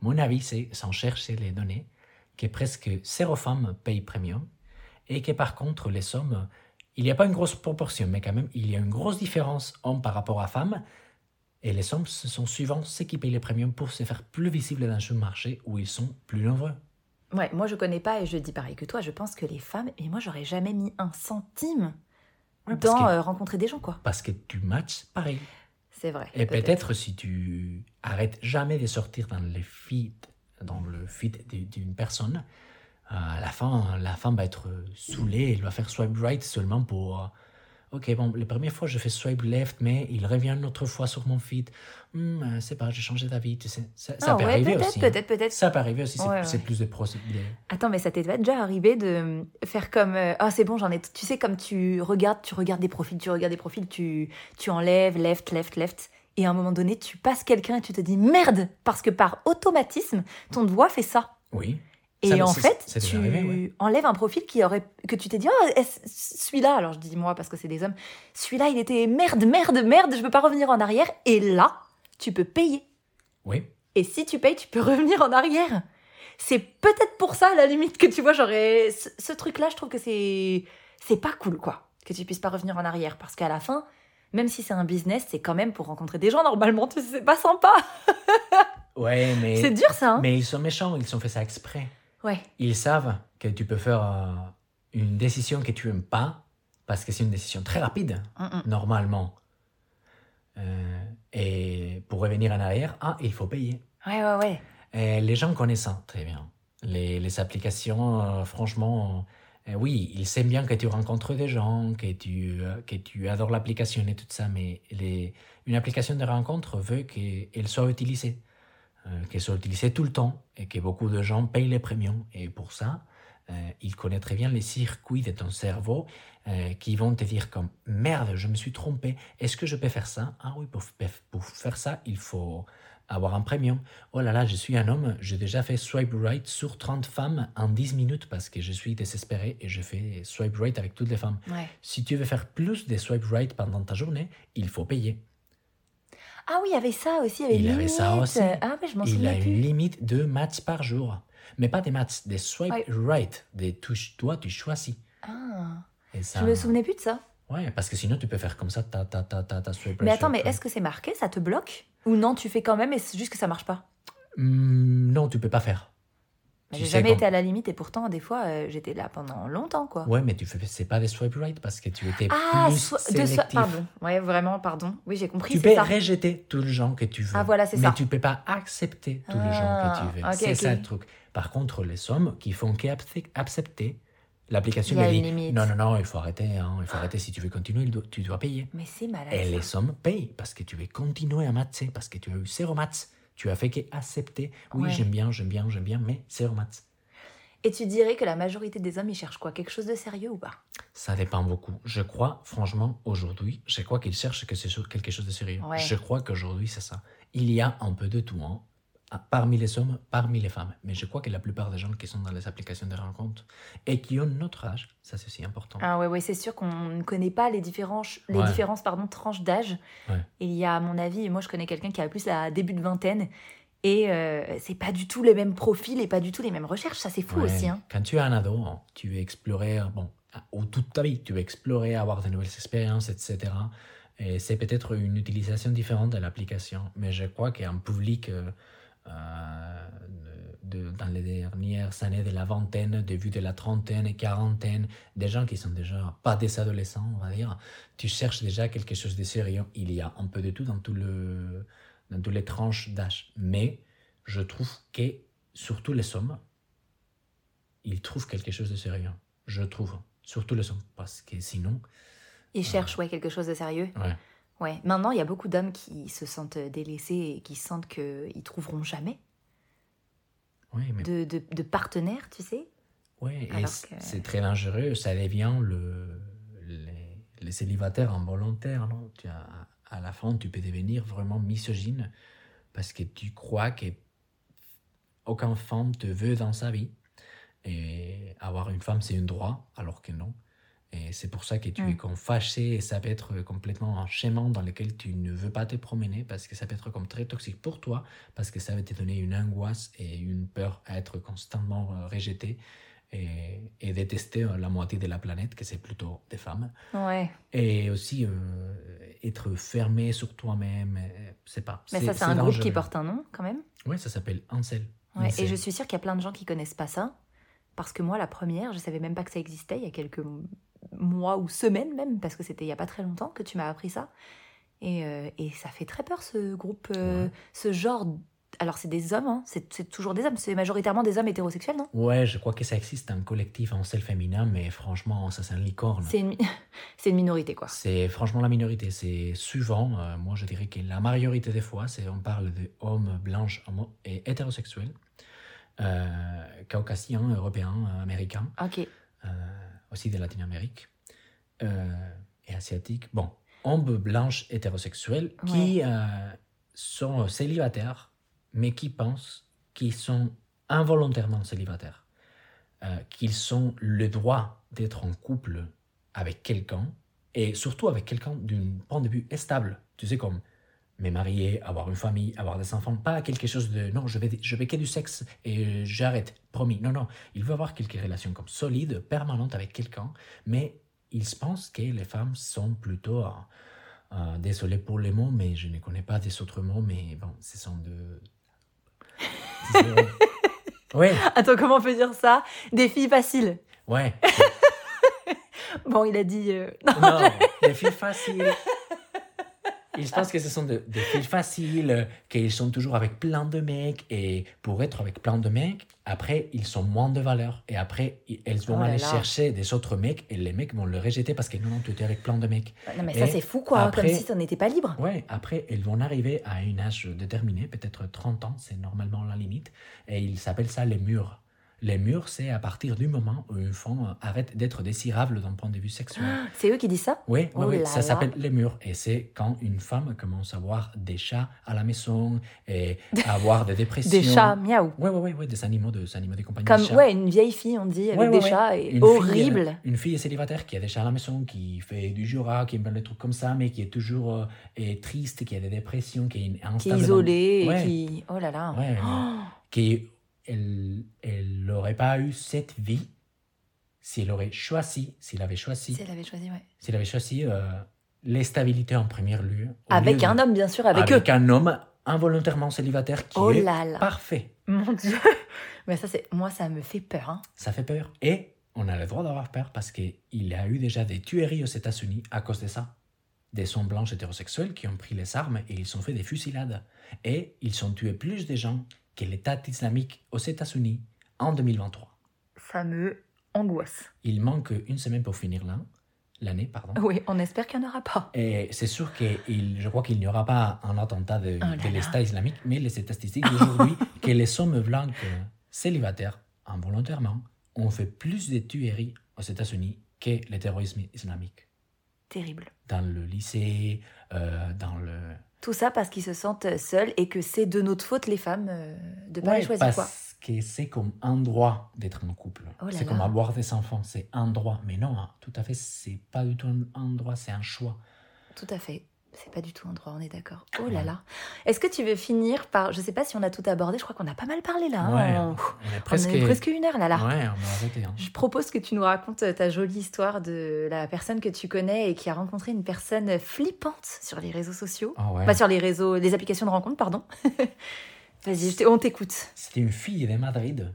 mon avis, c'est, sans chercher les données, que presque zéro femme paye premium et que par contre, les hommes, il n'y a pas une grosse proportion, mais quand même, il y a une grosse différence homme par rapport à femme. Et les hommes, ce sont souvent ceux qui payent les premiums pour se faire plus visibles dans ce marché où ils sont plus nombreux. Ouais, moi je connais pas et je dis pareil que toi, je pense que les femmes, et moi j'aurais jamais mis un centime Ouais, dans que- euh, rencontrer des gens quoi. Parce que tu matches pareil. C'est vrai. Et peut-être si tu arrêtes jamais de sortir dans le feed, dans le feed d'une personne, à la fin, la femme va être saoulée, elle va faire swipe right seulement pour... euh, Ok, bon, la première fois, je fais swipe left, mais il revient une autre fois sur mon feed. Hmm, euh, c'est pas, j'ai changé d'avis, tu sais. Ça, ça Ah peut ouais, arriver peut-être, aussi. hein. peut-être, peut-être. Ça peut arriver aussi, c'est Ouais, c'est ouais. plus de procédés. Attends, mais ça t'est déjà arrivé de faire comme euh, ah c'est bon, j'en ai. Tu sais comme tu regardes, tu regardes des profils, tu regardes des profils, tu tu enlèves left, left, left, et à un moment donné, tu passes quelqu'un et tu te dis merde parce que par automatisme, ton doigt fait ça. Oui. Et Ça, en fait, tu arrivé, ouais. enlèves un profil qui aurait que tu t'es dit oh celui-là alors je dis moi parce que c'est des hommes celui-là il était merde merde merde je peux pas revenir en arrière et là tu peux payer Oui. et si tu payes tu peux revenir en arrière c'est peut-être pour ça à la limite que tu vois j'aurais ce, ce truc là je trouve que c'est c'est pas cool quoi que tu puisses pas revenir en arrière parce qu'à la fin même si c'est un business c'est quand même pour rencontrer des gens normalement tu sais, c'est pas sympa Ouais, mais, c'est dur ça hein mais ils sont méchants, ils ont fait ça exprès. Ouais Ils savent que tu peux faire euh, une décision que tu aimes pas, parce que c'est une décision très rapide, normalement. Euh, et pour revenir en arrière, ah, il faut payer. ouais ouais ouais Et les gens connaissent ça très bien. Les, les applications, euh, franchement, euh, oui, ils savent bien que tu rencontres des gens, que tu, que tu adores l'application et tout ça, mais les, une application de rencontre veut qu'elle soit utilisée, euh, qu'elle soit utilisée tout le temps et que beaucoup de gens payent les premiums. Et pour ça, euh, ils connaissent très bien les circuits de ton cerveau euh, qui vont te dire comme merde, je me suis trompé, est-ce que je peux faire ça? Ah oui, pour, pour faire ça, il faut avoir un premium. Oh là là, je suis un homme, j'ai déjà fait swipe right sur 30 femmes en 10 minutes parce que je suis désespéré et je fais swipe right avec toutes les femmes. ouais Si tu veux faire plus de swipe right pendant ta journée, il faut payer. Ah oui, il y avait ça aussi, il y avait Il une avait ça aussi. Ah je m'en Il souviens a plus. une limite de matchs par jour. Mais pas des matchs, des swipe Ouais. right, des touches, toi tu choisis. Ah, Et ça, je me souvenais plus de ça. Ouais, parce que sinon tu peux faire comme ça, ta ta ta ta ta swipe Mais attends, mais est-ce que c'est marqué Ça te bloque? Ou non, tu fais quand même et c'est juste que ça marche pas? Hmm, non, tu peux pas faire. Mais J'ai jamais été à la limite et pourtant, des fois, euh, j'étais là pendant longtemps, quoi. Ouais, mais tu fais, c'est pas des swipe right parce que tu étais ah, plus so- de so- sélectif. pardon. Ouais, vraiment, pardon. Oui, j'ai compris, Tu peux ça. rejeter tous les gens que tu veux. Ah, voilà, c'est mais ça. tu peux pas accepter tous les gens Ah, que tu veux. ok, c'est ça le truc. Par contre, les hommes qui font qu'accepter, l'application une dit limite. non, non, non, il faut arrêter. hein, il faut arrêter. Si tu veux continuer, doit- tu dois payer. Mais c'est malade. Et les hommes payent parce que tu veux continuer à matcher, parce que tu as eu zéro match. Tu as fait qu'accepter. Oui, Ouais. j'aime bien, j'aime bien, j'aime bien, mais zéro match. Et tu dirais que la majorité des hommes, ils cherchent quoi? Quelque chose de sérieux ou pas? Ça dépend beaucoup. Je crois, franchement, aujourd'hui, je crois qu'ils cherchent que c'est quelque chose de sérieux. Ouais. Je crois qu'aujourd'hui, c'est ça. Il y a un peu de tout, hein, parmi les hommes, parmi les femmes. Mais je crois que la plupart des gens qui sont dans les applications de rencontres et qui ont notre âge, ça c'est aussi important. Ah ouais, ouais, c'est sûr qu'on ne connaît pas les, différences, les Ouais. différences pardon, tranches d'âge. Ouais. Il y a, à mon avis, moi je connais quelqu'un qui a plus la début de vingtaine et euh, c'est pas du tout les mêmes profils et pas du tout les mêmes recherches. Ça, c'est fou aussi. Hein. Quand tu es un ado, hein, tu veux explorer, bon, ou toute ta vie, tu veux explorer, avoir de nouvelles expériences, etc. Et c'est peut-être une utilisation différente de l'application. Mais je crois qu'un public euh, de, dans les dernières années de la vingtaine, début de la trentaine et quarantaine, des gens qui sont déjà pas des adolescents, on va dire, tu cherches déjà quelque chose de sérieux. Il y a un peu de tout dans, tout le, dans toutes les tranches d'âge. Mais je trouve que, surtout les hommes, ils trouvent quelque chose de sérieux. Je trouve. Surtout les hommes. Parce que sinon. Ils cherchent, ouais, quelque chose de sérieux. Ouais. Ouais. Maintenant, il y a beaucoup d'hommes qui se sentent délaissés et qui sentent qu'ils trouveront jamais Oui, mais de, de, de partenaire, tu sais. Ouais, et que- c'est très dangereux. Ça devient le, les, les célibataires involontaires. Non? Tu as, à la fin, tu peux devenir vraiment misogyne parce que tu crois que aucune femme te veut dans sa vie. Et avoir une femme, c'est un droit, alors que non. Et c'est pour ça que tu Mm. es comme fâché et ça peut être complètement un schéma dans lequel tu ne veux pas te promener parce que ça peut être comme très toxique pour toi parce que ça va te donner une angoisse et une peur à être constamment euh, rejeté et, et détester euh, la moitié de la planète, que c'est plutôt des femmes. Ouais. Et aussi euh, être fermé sur toi-même, c'est pas. Mais ça, c'est un groupe qui porte un nom, quand même. Oui, ça s'appelle Ansel. Ouais, et je suis sûre qu'il y a plein de gens qui connaissent pas ça. Parce que moi, la première, je savais même pas que ça existait il y a quelques mois ou semaines même, parce que c'était il y a pas très longtemps que tu m'as appris ça. Et, euh, et ça fait très peur, ce groupe, euh, Ouais. ce genre. Alors, c'est des hommes, hein, c'est toujours des hommes, c'est majoritairement des hommes hétérosexuels, non? Ouais, je crois que ça existe un collectif Ansel féminin, mais franchement, ça c'est un licorne. C'est une, une minorité, quoi. C'est franchement la minorité. C'est souvent, euh, moi je dirais que la majorité des fois, on parle d'hommes blancs homo- et hétérosexuels, caucasiens, européens, américains, Ok. Aussi de Latine-Amérique euh, et asiatiques. Bon, hommes blanches hétérosexuels qui euh, sont célibataires, mais qui pensent qu'ils sont involontairement célibataires, euh, qu'ils ont le droit d'être en couple avec quelqu'un, et surtout avec quelqu'un d'un point de vue stable. Tu sais, comme me marier, avoir une famille, avoir des enfants, pas quelque chose de non, je vais, je vais que du sexe et j'arrête, promis. Non, non, il veut avoir quelques relations comme solides, permanentes avec quelqu'un, mais il pense que les femmes sont plutôt, euh, euh, désolé pour les mots, mais je ne connais pas des autres mots, mais bon, ce sont de. ouais, Attends, comment on peut dire ça? Des filles faciles. ouais. Bon, il a dit. euh, non. Non, des filles faciles. Ils pensent que ce sont de- des filles faciles, qu'ils sont toujours avec plein de mecs, et pour être avec plein de mecs, après, ils sont moins de valeur. Et après, elles vont Oh aller là. chercher des autres mecs, et les mecs vont le rejeter parce que non, non, tu étais avec plein de mecs. Non, mais Et ça, c'est fou, quoi. après- Comme si ça n'était pas libre. Ouais, après, elles vont arriver à un âge déterminé, peut-être 30 ans, c'est normalement la limite, et ils s'appellent ça les murs. Les murs, c'est à partir du moment où une femme arrête d'être désirable d'un point de vue sexuel. C'est eux qui disent ça? Oui, Oh là ça s'appelle les murs. Et c'est quand une femme commence à avoir des chats à la maison et à avoir des dépressions. Des chats, miaou. Oui, oui, oui, des animaux de, des animaux de compagnie. Comme, des chats. ouais, une vieille fille, on dit, avec Ouais, des ouais, ouais. chats, et Une fille, horrible. euh, une fille célibataire qui a des chats à la maison, qui fait du jura, qui aime bien les trucs comme ça, mais qui est toujours euh, est triste, qui a des dépressions, qui est qui est instable isolée, Ouais. et qui... Oh là là. Ouais, Oh, qui elle elle n'aurait pas eu cette vie s'il aurait choisi, s'il avait choisi, si elle avait choisi, ouais. s'il avait choisi euh, l'instabilité en premier lieu. Avec lieu de- un homme, bien sûr, avec, eux. un homme involontairement célibataire qui Oh est là là. parfait. Mon Dieu. Mais ça, c'est... Moi, ça me fait peur. Hein. Ça fait peur. Et on a le droit d'avoir peur parce qu'il y a eu déjà des tueries aux États-Unis à cause de ça. Des hommes blancs hétérosexuels qui ont pris les armes et ils ont fait des fusillades. Et ils ont tué plus de gens que l'État islamique aux États-Unis en 2023. Ça me angoisse. Il manque une semaine pour finir l'an- l'année. pardon. Oui, on espère qu'il n'y en aura pas. Et c'est sûr que il- je crois qu'il n'y aura pas un attentat de, Oh de l'État islamique, mais les statistiques d'aujourd'hui, que les hommes blancs célibataires, involontairement, ont fait plus de tueries aux États-Unis que le terrorisme islamique. Terrible. Dans le lycée, euh, dans le... Tout ça parce qu'ils se sentent seuls et que c'est de notre faute, les femmes, euh, de pas Ouais, les choisir, quoi. parce que c'est comme un droit d'être en couple. Oh c'est comme avoir des enfants, c'est un droit. Mais non, hein, tout à fait, c'est pas du tout un droit, c'est un choix. Tout à fait. C'est pas du tout un droit, on est d'accord. Oh là là. Est-ce que tu veux finir par. Je sais pas si on a tout abordé, je crois qu'on a pas mal parlé là. hein. On- On presque... presque une heure là. là. Ouais, on hein. Je propose que tu nous racontes ta jolie histoire de la personne que tu connais et qui a rencontré une personne flippante sur les réseaux sociaux. Ah ouais. Pas sur les réseaux, les applications de rencontre, pardon. Vas-y, on t'écoute. C'était une fille de Madrid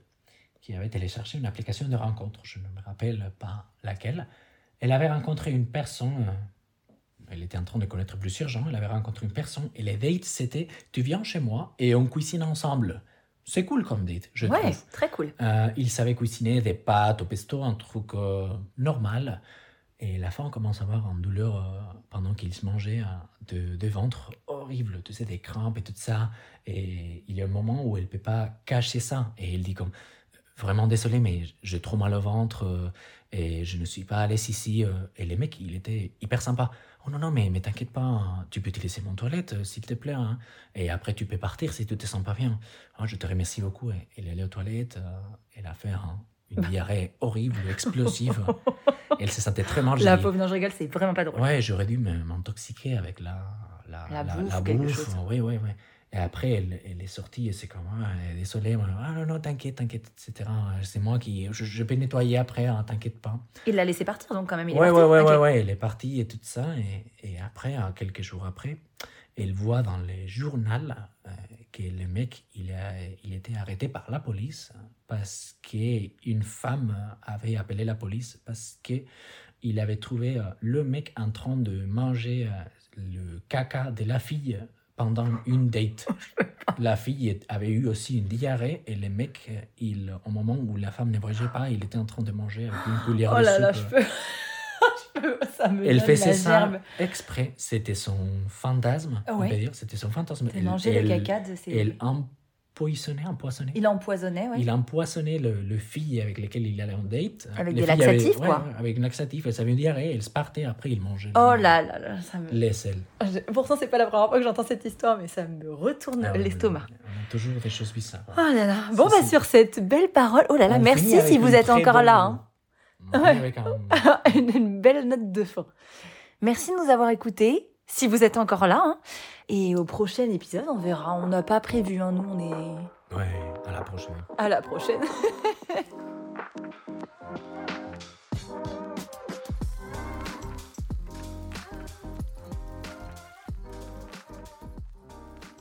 qui avait téléchargé une application de rencontre, je ne me rappelle pas laquelle. Elle avait rencontré une personne, euh, elle était en train de connaître plusieurs gens, elle avait rencontré une personne et les dates c'était tu viens chez moi et on cuisine ensemble. C'est cool comme date, je Ouais, trouve. très cool. Euh, il savait cuisiner des pâtes au pesto, un truc euh, normal. Et la femme commence à avoir une douleur euh, pendant qu'il se mangeait de, de ventre horrible, tu sais, des crampes et tout ça. Et il y a un moment où elle ne peut pas cacher ça. Et elle dit comme, vraiment désolé, mais j'ai trop mal au ventre euh, et je ne suis pas à l'aise ici. euh. Et le mec, il était hyper sympa. Oh non, non, mais, mais t'inquiète pas, hein, tu peux utiliser mon toilette, euh, s'il te plaît. hein. Et après, tu peux partir si tu te sens pas bien. Ah, je te remercie beaucoup. Et elle est allée aux toilettes, euh, elle a fait un- une diarrhée horrible, explosive. elle se sentait très mal. La pauvre, non, je rigole, c'est vraiment pas drôle. Ouais, j'aurais dû m'intoxiquer avec la, la, La bouffe ou quelque chose. Oui, oui, oui. Et après, elle, elle est sortie et c'est comme, ah, désolé, ah non, non, t'inquiète, t'inquiète, etc. C'est moi qui, je, je peux nettoyer après, hein, t'inquiète pas. Il l'a laissé partir, donc quand même. Il est Ouais, parti. ouais, ouais, ouais, ouais, elle est partie et tout ça. Et, et après, euh, quelques jours après, elle voit dans les journaux euh, que le mec, il, a, il était arrêté par la police parce qu'une femme avait appelé la police parce qu'il avait trouvé euh, le mec en train de manger euh, le caca de la fille pendant une date. La fille avait eu aussi une diarrhée et le mec, euh, il, au moment où la femme ne bougeait pas, il était en train de manger avec une cuillère Oh de là là, soupe. je peux. Ça me Elle faisait ça exprès. C'était son fantasme, on peut dire. C'était son fantasme. T'as Elle- elle- caca de ses. Elle empoisonnait, empoisonnait. Il empoisonnait, ouais. Il empoisonnait le, le fille avec lequel il allait en date. Avec Les des avaient- laxatifs, ouais, quoi. ouais, avec un laxatif. Elle avait une diarrhée, elle se partait, après il mangeait. Oh là là là, ça me. L'aisselle. Je- Pourtant, c'est pas la première fois que j'entends cette histoire, mais ça me retourne Ah l'estomac. On a toujours des choses bizarres. Oh là là. Bon, Ça, bah, sur cette belle parole. Oh là là, On merci si vous une êtes encore bonne- là. hein. On finit avec un- une, une belle note de fin. Merci de nous avoir écoutés, si vous êtes encore là. hein. Et au prochain épisode, on verra. On n'a pas prévu, hein, nous, on est. Ouais, à la prochaine. À la prochaine.